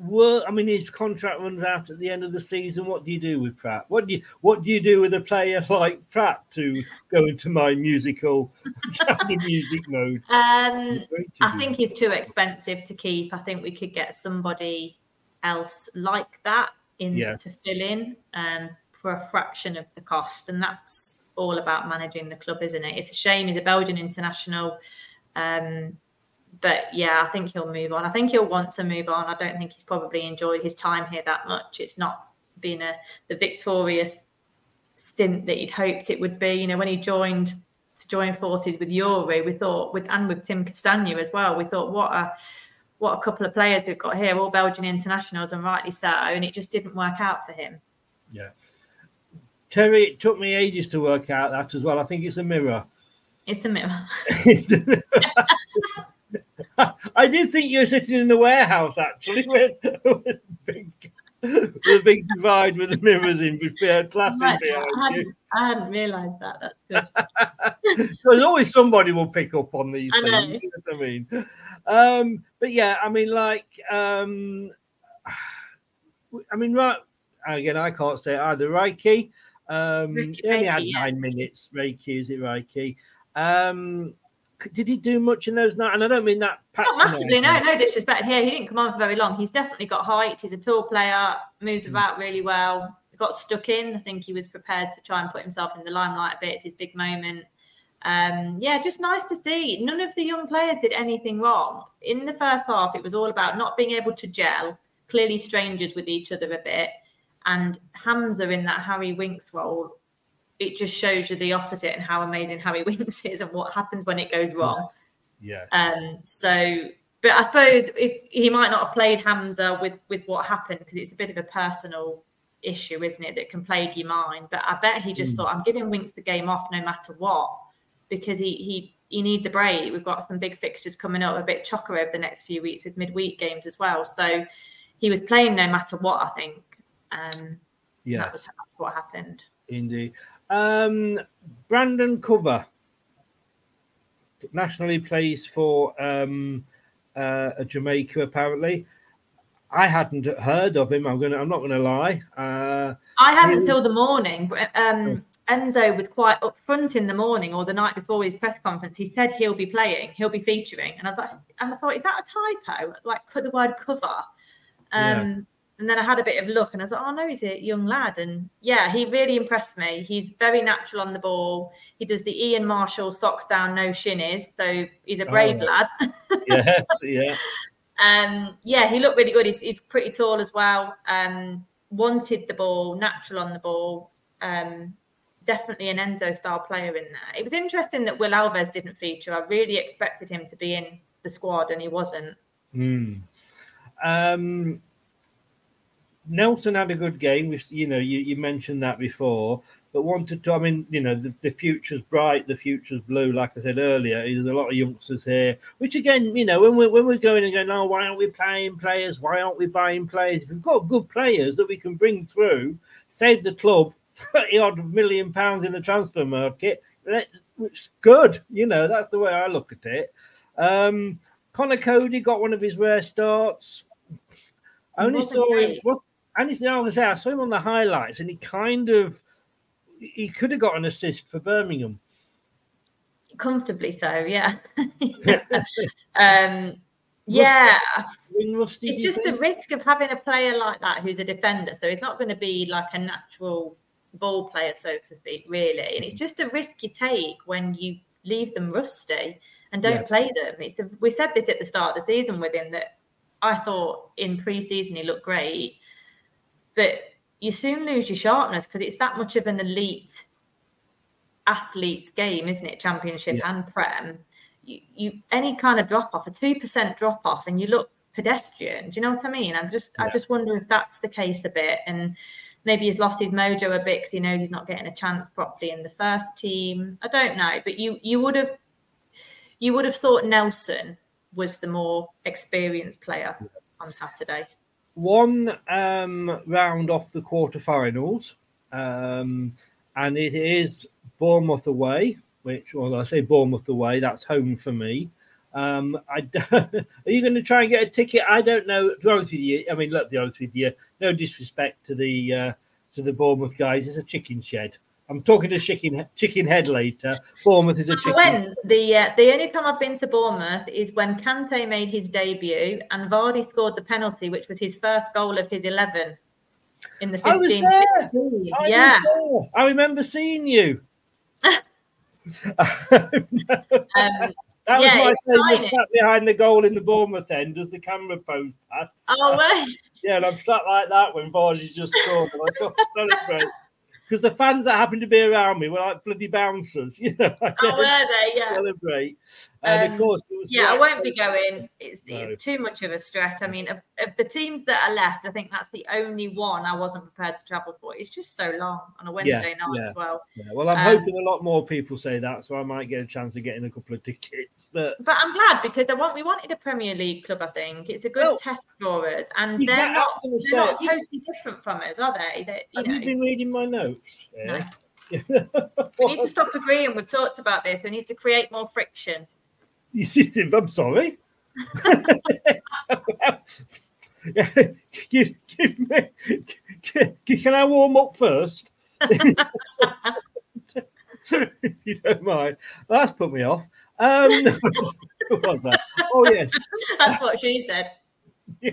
[SPEAKER 3] well, I mean, his contract runs out at the end of the season. What do you do with Praet? What do you What do you do with a player like Praet to go into my musical music mode?
[SPEAKER 4] Um, I think he's too expensive to keep. I think we could get somebody else like that in
[SPEAKER 3] Yeah.
[SPEAKER 4] to fill in um, for a fraction of the cost, and that's all about managing the club, isn't it? It's a shame he's a Belgian international. Um, but yeah, I think he'll move on. I think he'll want to move on. I don't think he's probably enjoyed his time here that much. It's not been a the victorious stint that he'd hoped it would be. You know, when he joined to join forces with Youri, we thought with and with Tim Castagne as well, we thought what a what a couple of players we've got here, all Belgian internationals, and rightly so. And it just didn't work out for him.
[SPEAKER 3] Yeah. Terry, it took me ages to work out that as well. I think it's a mirror.
[SPEAKER 4] It's a mirror.
[SPEAKER 3] I did think you were sitting in the warehouse actually with, with, a, big, with a big divide with the mirrors in behind classing
[SPEAKER 4] Right, I,
[SPEAKER 3] behind you.
[SPEAKER 4] hadn't, I hadn't realised that. That's good.
[SPEAKER 3] There's always somebody will pick up on these
[SPEAKER 4] I
[SPEAKER 3] things. you know I mean, um, but yeah, I mean, like, um, I mean, right again, I can't say it either. Reiki, um,
[SPEAKER 4] Reiki,
[SPEAKER 3] he only had
[SPEAKER 4] Reiki, yeah.
[SPEAKER 3] nine minutes. Reiki, is it Reiki? Um, did he do much in those nine? And I don't mean that.
[SPEAKER 4] Not massively, no, no disrespect here. He didn't come on for very long. He's definitely got height. He's a tall player, moves
[SPEAKER 3] Mm.
[SPEAKER 4] about really well. Got stuck in. I think he was prepared to try and put himself in the limelight a bit. It's his big moment. Um, yeah, just nice to see. None of the young players did anything wrong. In the first half, it was all about not being able to gel, clearly strangers with each other a bit. And Hamza in that Harry Winks role, it just shows you the opposite and how amazing Harry Winks is and what happens when it goes wrong.
[SPEAKER 3] Yeah.
[SPEAKER 4] Um, so, but I suppose if, he might not have played Hamza with with what happened because it's a bit of a personal issue, isn't it, that can plague your mind. But I bet he just
[SPEAKER 3] Mm.
[SPEAKER 4] thought, I'm giving Winks the game off no matter what because he he he needs a break. We've got some big fixtures coming up, a bit chocker over the next few weeks with midweek games as well. So he was playing no matter what. I think. Um,
[SPEAKER 3] Yeah.
[SPEAKER 4] that was that's what happened.
[SPEAKER 3] Indeed. Um, Brandon Cover nationally plays for um, uh, Jamaica. Apparently, I hadn't heard of him. I'm gonna. I'm not gonna lie. Uh,
[SPEAKER 4] I hadn't until the morning. but, Um, Enzo was quite upfront in the morning or the night before his press conference. He said he'll be playing, he'll be featuring, and I was like, and I thought, is that a typo? Like, put the word cover. Um, And then I had a bit of look, and I was like, oh no, he's a young lad, and yeah, he really impressed me. He's very natural on the ball. He does the Ian Marshall socks down, no shinnies, so he's a brave
[SPEAKER 3] Oh.
[SPEAKER 4] lad.
[SPEAKER 3] yeah, yeah,
[SPEAKER 4] Um, yeah, he looked really good. He's, he's pretty tall as well. Um, wanted the ball, natural on the ball. Um, definitely an Enzo style player in there. It was interesting that Will Alves didn't feature. I really expected him to be in the squad, and he wasn't.
[SPEAKER 3] Hmm. Um, Nelson had a good game. Which you know, you, you mentioned that before, but wanted to. I mean, you know, the, the future's bright, the future's blue. Like I said earlier, there's a lot of youngsters here. Which again, you know, when we're when we're going and going, oh, why aren't we playing players? Why aren't we buying players? If we've got good players that we can bring through, save the club thirty odd million pounds in the transfer market. It's good. You know, that's the way I look at it. Um, Conor Coady got one of his rare starts. Only saw him. Was, and it's now I saw him on the highlights, and he kind of he could have got an assist for Birmingham.
[SPEAKER 4] Comfortably so, yeah. um, yeah,
[SPEAKER 3] rusty,
[SPEAKER 4] it's just the risk of having a player like that who's a defender. So he's not going to be like a natural ball player, so to speak, really. And it's just a risk you take when you leave them rusty and don't
[SPEAKER 3] Yeah.
[SPEAKER 4] play them. It's the, we said this at the start of the season with him that I thought in pre-season he looked great, but you soon lose your sharpness because it's that much of an elite athlete's game, isn't it? Championship
[SPEAKER 3] Yeah.
[SPEAKER 4] and Prem. You, you any kind of drop off, a two percent drop off, and you look pedestrian. Do you know what I mean? I'm just, I just wonder if that's the case a bit, and maybe he's lost his mojo a bit because he knows he's not getting a chance properly in the first team. I don't know, but you, you would have, you would have thought Nelson was the more experienced player on Saturday.
[SPEAKER 3] One um, round off the quarterfinals, um, and it is Bournemouth away. Which, well, I say Bournemouth away. That's home for me. Um, I are you going to try and get a ticket? I don't know. To be honest with you, I mean, look, to be honest with you, no disrespect to the uh, to the Bournemouth guys. It's a chicken shed. I'm talking to chicken chicken head later. Bournemouth is a chicken.
[SPEAKER 4] When the uh, the only time I've been to Bournemouth is when Kante made his debut and Vardy scored the penalty, which was his first goal of his eleven in the
[SPEAKER 3] I was
[SPEAKER 4] 15
[SPEAKER 3] there.
[SPEAKER 4] 16.
[SPEAKER 3] I was
[SPEAKER 4] Yeah.
[SPEAKER 3] there. I remember seeing you.
[SPEAKER 4] Um,
[SPEAKER 3] That was my thing. Sat behind the goal in the Bournemouth end as the camera posed past.
[SPEAKER 4] oh, well.
[SPEAKER 3] Yeah, and I'm sat like that when Vardy's just scored. I to celebrate. Because the fans that happened to be around me were like bloody bouncers, you know.
[SPEAKER 4] Oh, were they? Yeah.
[SPEAKER 3] celebrate. And
[SPEAKER 4] Um,
[SPEAKER 3] of course,
[SPEAKER 4] Yeah, I won't be going. It's,
[SPEAKER 3] No.
[SPEAKER 4] it's too much of a stretch. I mean, of, of the teams that are left, I think that's the only one I wasn't prepared to travel for. It's just so long on a Wednesday night
[SPEAKER 3] yeah.
[SPEAKER 4] as well.
[SPEAKER 3] Yeah, well, I'm
[SPEAKER 4] Um,
[SPEAKER 3] hoping a lot more people say that, so I might get a chance of getting a couple of tickets. But
[SPEAKER 4] But I'm glad because I want we wanted a Premier League club. I think it's a good test for us, and they're not they're not totally different from us, are they? You
[SPEAKER 3] have
[SPEAKER 4] know
[SPEAKER 3] you been reading my notes?
[SPEAKER 4] No. We need to stop agreeing. We've talked about this. We need to create more friction.
[SPEAKER 3] You see, I'm sorry. give, give me, can I warm up first? if you don't mind. That's put me off. Um, what was that? Oh, yes.
[SPEAKER 4] That's what she said.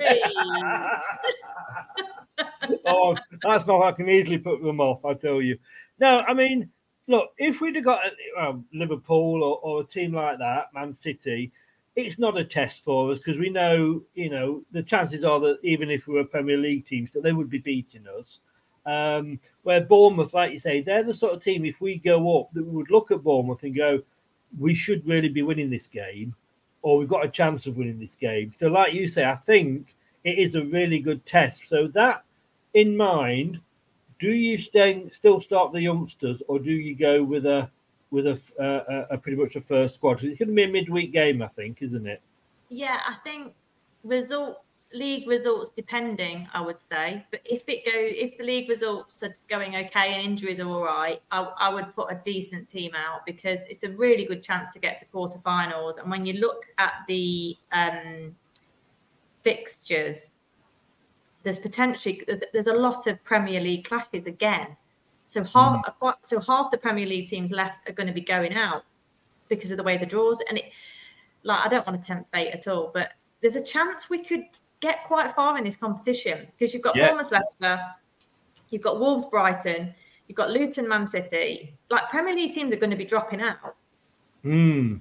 [SPEAKER 3] oh, that's not. I can easily put them off. I tell you. No, I mean, look, if we'd have got uh, Liverpool or, or a team like that, Man City, it's not a test for us because we know, you know, the chances are that even if we were Premier League teams, that they would be beating us. Um, where Bournemouth, like you say, they're the sort of team. If we go up, that we would look at Bournemouth and go, we should really be winning this game, or we've got a chance of winning this game. So, like you say, I think it is a really good test. So that in mind, do you stay, still start the youngsters, or do you go with a with a, a, a pretty much a first squad? It's going to be a midweek game, I think, isn't it?
[SPEAKER 4] Yeah, I think results, league results, depending, I would say. But if it go, if the league results are going okay and injuries are all right, I, I would put a decent team out because it's a really good chance to get to quarterfinals. And when you look at the um, fixtures, there's potentially there's, a lot of Premier League clashes again. So half so half the Premier League teams left are going to be going out because of the way the draws and it like I don't want to tempt fate at all, but there's a chance we could get quite far in this competition because you've got
[SPEAKER 3] Yeah.
[SPEAKER 4] Bournemouth, Leicester, you've got Wolves, Brighton, you've got Luton, Man City. Like Premier League teams are going to be dropping out,
[SPEAKER 3] Hmm.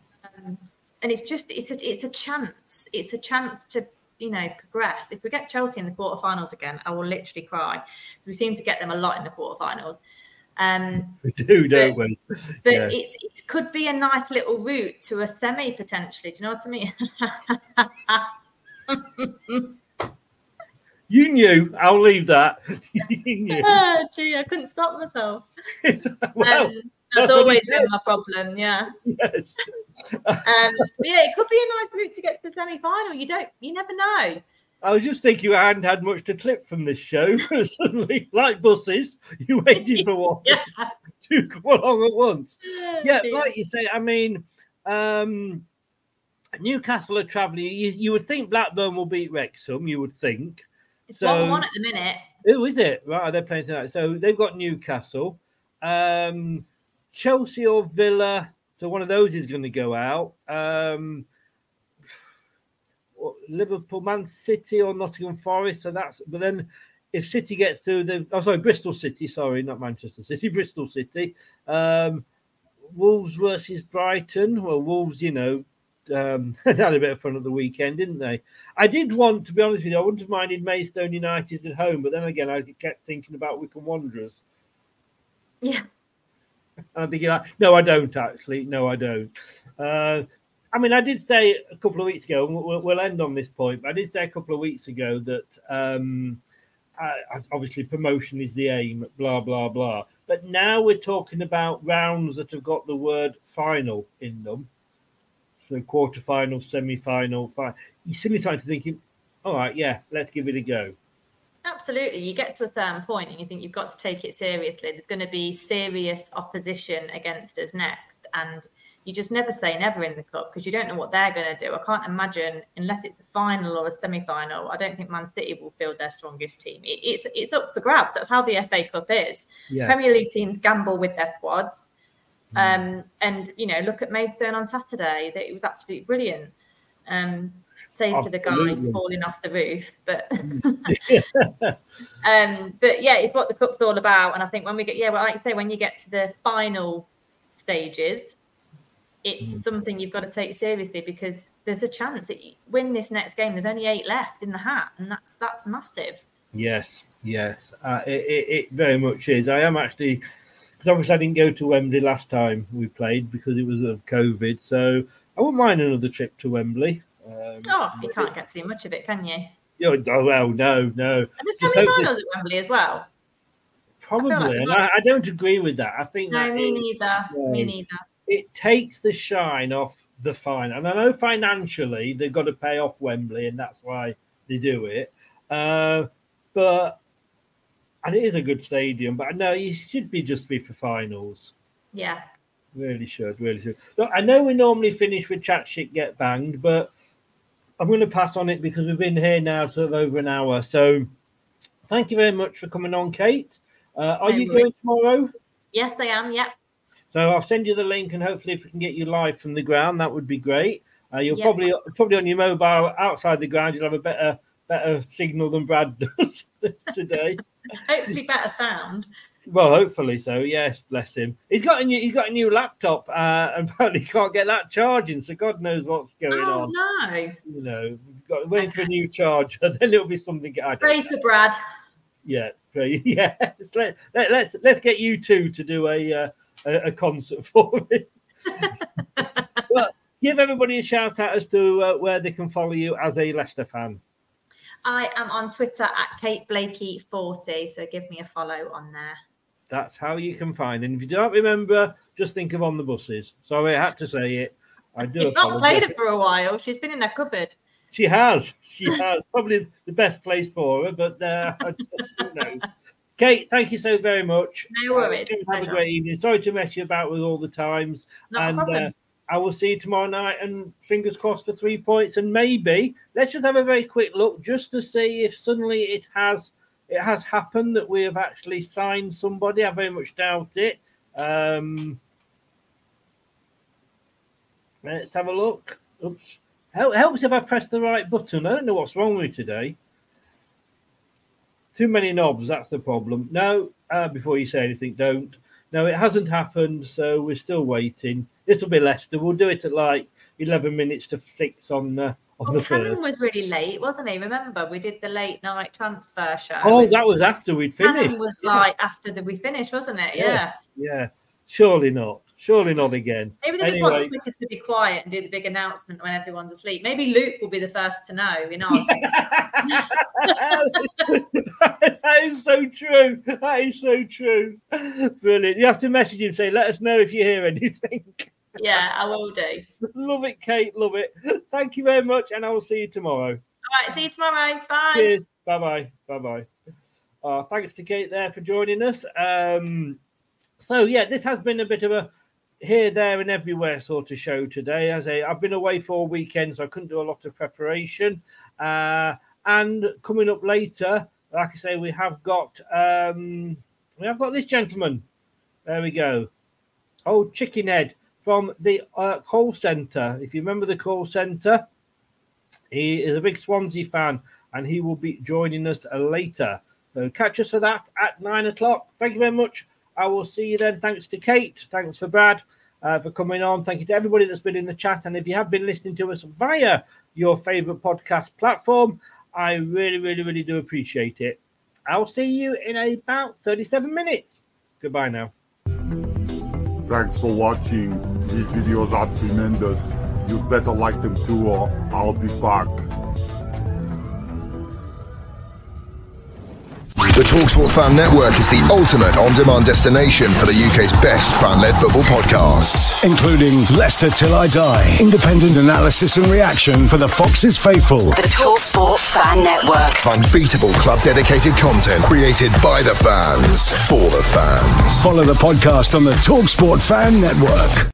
[SPEAKER 4] and it's just it's a, it's a chance. It's a chance to you know progress. If we get Chelsea in the quarterfinals again, I will literally cry. We seem to get them a lot in the quarterfinals. Um,
[SPEAKER 3] We do, don't we?
[SPEAKER 4] but
[SPEAKER 3] Yes.
[SPEAKER 4] it's it could be a nice little route to a semi potentially. Do you know what I mean?
[SPEAKER 3] You knew. I'll leave that. you knew.
[SPEAKER 4] oh, gee, I couldn't stop myself.
[SPEAKER 3] Well,
[SPEAKER 4] um,
[SPEAKER 3] that's
[SPEAKER 4] that's always been my problem. Yeah.
[SPEAKER 3] yes.
[SPEAKER 4] Um, but yeah, it could be a nice route to get to the semi final. You don't. You never know.
[SPEAKER 3] I was just thinking I hadn't had much to clip from this show. Suddenly, like buses, you waiting for one
[SPEAKER 4] Yeah.
[SPEAKER 3] to come along at once. Yeah,
[SPEAKER 4] dear.
[SPEAKER 3] like you say, I mean, um, Newcastle are travelling. You, you would think Blackburn will beat Wrexham, you would think.
[SPEAKER 4] It's
[SPEAKER 3] So-
[SPEAKER 4] one one at the minute.
[SPEAKER 3] Who is it? Right, they're playing tonight. So they've got Newcastle, um, Chelsea or Villa. So one of those is going to go out. Um, Liverpool, Man City, or Nottingham Forest. So that's. But then, if City gets through, the oh sorry, Bristol City. Sorry, not Manchester City. Bristol City. Um, Wolves versus Brighton. Well, Wolves, you know, um, had a bit of fun at the weekend, didn't they? I did want, to be honest with you, I wouldn't have minded Maidstone United at home, but then again, I kept thinking about Wycombe Wanderers.
[SPEAKER 4] Yeah.
[SPEAKER 3] I'm thinking, no, I don't actually. No, I don't. Uh, I mean, I did say a couple of weeks ago, and we'll, we'll end on this point, but I did say a couple of weeks ago that um, I, obviously promotion is the aim, blah, blah, blah. But now we're talking about rounds that have got the word final in them. So semi-final, final. You see me starting to thinking, all right, yeah, let's give it a go.
[SPEAKER 4] Absolutely. You get to a certain point and you think you've got to take it seriously. There's going to be serious opposition against us next. And you just never say never in the cup because you don't know what they're going to do. I can't imagine unless it's a final or a semi-final. I don't think Man City will field their strongest team. It, it's it's up for grabs. That's how the FA Cup is.
[SPEAKER 3] Yeah.
[SPEAKER 4] Premier League teams gamble with their squads. Um, and you know, look at Maidstone on Saturday. That it was absolutely brilliant. Um, save for the guy falling off the roof, but um, but yeah, it's what the cup's all about. And I think when we get yeah, well, like you say, when you get to the final stages, it's something you've got to take seriously because there's a chance that you win this next game. There's only eight left in the hat, and that's that's massive.
[SPEAKER 3] Yes, yes, uh, it, it, it very much is. I am actually because obviously I didn't go to Wembley last time we played because it was of COVID, so I wouldn't mind another trip to Wembley. Um,
[SPEAKER 4] Oh, you can't get too much of it, can you?
[SPEAKER 3] oh, oh, well, no, no, Just hope
[SPEAKER 4] semi-finals at Wembley as well?
[SPEAKER 3] probably,
[SPEAKER 4] like
[SPEAKER 3] and I, I don't agree with that. I think
[SPEAKER 4] No, me
[SPEAKER 3] is-
[SPEAKER 4] neither. Me neither.
[SPEAKER 3] it takes the shine off the final. And I know financially they've got to pay off Wembley, and that's why they do it. Uh, but and it is a good stadium. But no, it should be just be for finals.
[SPEAKER 4] Yeah.
[SPEAKER 3] Really should, really should. Look, I know we normally finish with chat shit get banged, but I'm going to pass on it because we've been here now sort of over an hour. So thank you very much for coming on, Kate. Uh, are
[SPEAKER 4] No
[SPEAKER 3] you
[SPEAKER 4] worries.
[SPEAKER 3] going tomorrow?
[SPEAKER 4] Yes, I am. Yeah.
[SPEAKER 3] So I'll send you the link, and hopefully, if we can get you live from the ground, that would be great. Uh, you'll
[SPEAKER 4] Yeah.
[SPEAKER 3] probably probably on your mobile outside the ground, you'll have a better better signal than Brad does today.
[SPEAKER 4] Hopefully, better sound.
[SPEAKER 3] Well, hopefully so. Yes, bless him. He's got a new he's got a new laptop, uh, and apparently can't get that charging. So God knows what's going on.
[SPEAKER 4] Oh
[SPEAKER 3] on.
[SPEAKER 4] no!
[SPEAKER 3] You know, we've got waiting for a new charger. Then it'll be something. I
[SPEAKER 4] Pray for Brad.
[SPEAKER 3] Yeah, pray- yeah. Let, let, let's let's get you two to do a uh, a, a concert for me. but give everybody a shout out as to uh, where they can follow you as a Leicester fan.
[SPEAKER 4] I am on Twitter at Kate Blakey forty, so give me a follow on there.
[SPEAKER 3] That's how you can find. And if you don't remember, just think of on the buses. Sorry, I had to say it. I do.
[SPEAKER 4] You've not played it for a while. She's been in her cupboard.
[SPEAKER 3] She has. She has. Probably the best place for her, but uh, who knows? Kate, thank you so very much.
[SPEAKER 4] No worries.
[SPEAKER 3] Uh, have a great evening. Sorry to mess you about with all the times.
[SPEAKER 4] Not a
[SPEAKER 3] and
[SPEAKER 4] problem.
[SPEAKER 3] Uh, I will see you tomorrow night and fingers crossed for three points. And maybe let's just have a very quick look just to see if suddenly it has it has happened that we have actually signed somebody. I very much doubt it. Um, let's have a look. Oops. Hel- Helps if I press the right button. I don't know what's wrong with me today. Too many knobs, that's the problem. No, uh, before you say anything, don't. No, it hasn't happened, so we're still waiting. This will be Leicester. We'll do it at like 11 minutes to 6 on, uh,
[SPEAKER 4] Well,
[SPEAKER 3] first.
[SPEAKER 4] was really late, wasn't he? Remember, we did the late night transfer show.
[SPEAKER 3] Oh, that was after we'd finished.
[SPEAKER 4] was
[SPEAKER 3] Yeah.
[SPEAKER 4] like after the, we finished, wasn't it? Yeah.
[SPEAKER 3] Yes, Yeah. Surely not. Surely not again.
[SPEAKER 4] Maybe they just
[SPEAKER 3] Anyway.
[SPEAKER 4] want Twitter to be quiet and do the big announcement when everyone's asleep. Maybe Luke will be the first to know in Oz.
[SPEAKER 3] that is so true. That is so true. Brilliant. You have to message him and say, let us know if you hear anything.
[SPEAKER 4] Yeah, I will do.
[SPEAKER 3] love it, Kate. Love it. Thank you very much, and I will see you tomorrow.
[SPEAKER 4] All right, see you tomorrow. Bye.
[SPEAKER 3] Cheers. Bye bye. Bye bye. Uh, thanks to Kate there for joining us. Um, so yeah, this has been a bit of a here, there, and everywhere sort of show today. As I've been away for a weekend, so I couldn't do a lot of preparation. Uh, and coming up later, like I say, we have got um, we have got this gentleman. There we go. Oh, Chicken Head from the uh, call centre. If you remember the call centre, he is a big Swansea fan, and he will be joining us later. So catch us for that at nine o'clock. Thank you very much. I will see you then. Thanks to Kate. Thanks for Brad uh, for coming on. Thank you to everybody that's been in the chat. And if you have been listening to us via your favourite podcast platform, I really, really, really do appreciate it. I'll see you in about 37 minutes. Goodbye now.
[SPEAKER 8] Thanks for watching. These videos are tremendous. You better like them too or I'll be back.
[SPEAKER 9] The Talksport Fan Network is the ultimate on-demand destination for the UK's best fan-led football podcasts.
[SPEAKER 10] including Leicester Till I Die, independent analysis and reaction for the Foxes faithful.
[SPEAKER 11] The Talksport Fan Network.
[SPEAKER 9] Unbeatable club-dedicated content created by the fans, for the fans.
[SPEAKER 10] Follow the podcast on the Talksport Fan Network.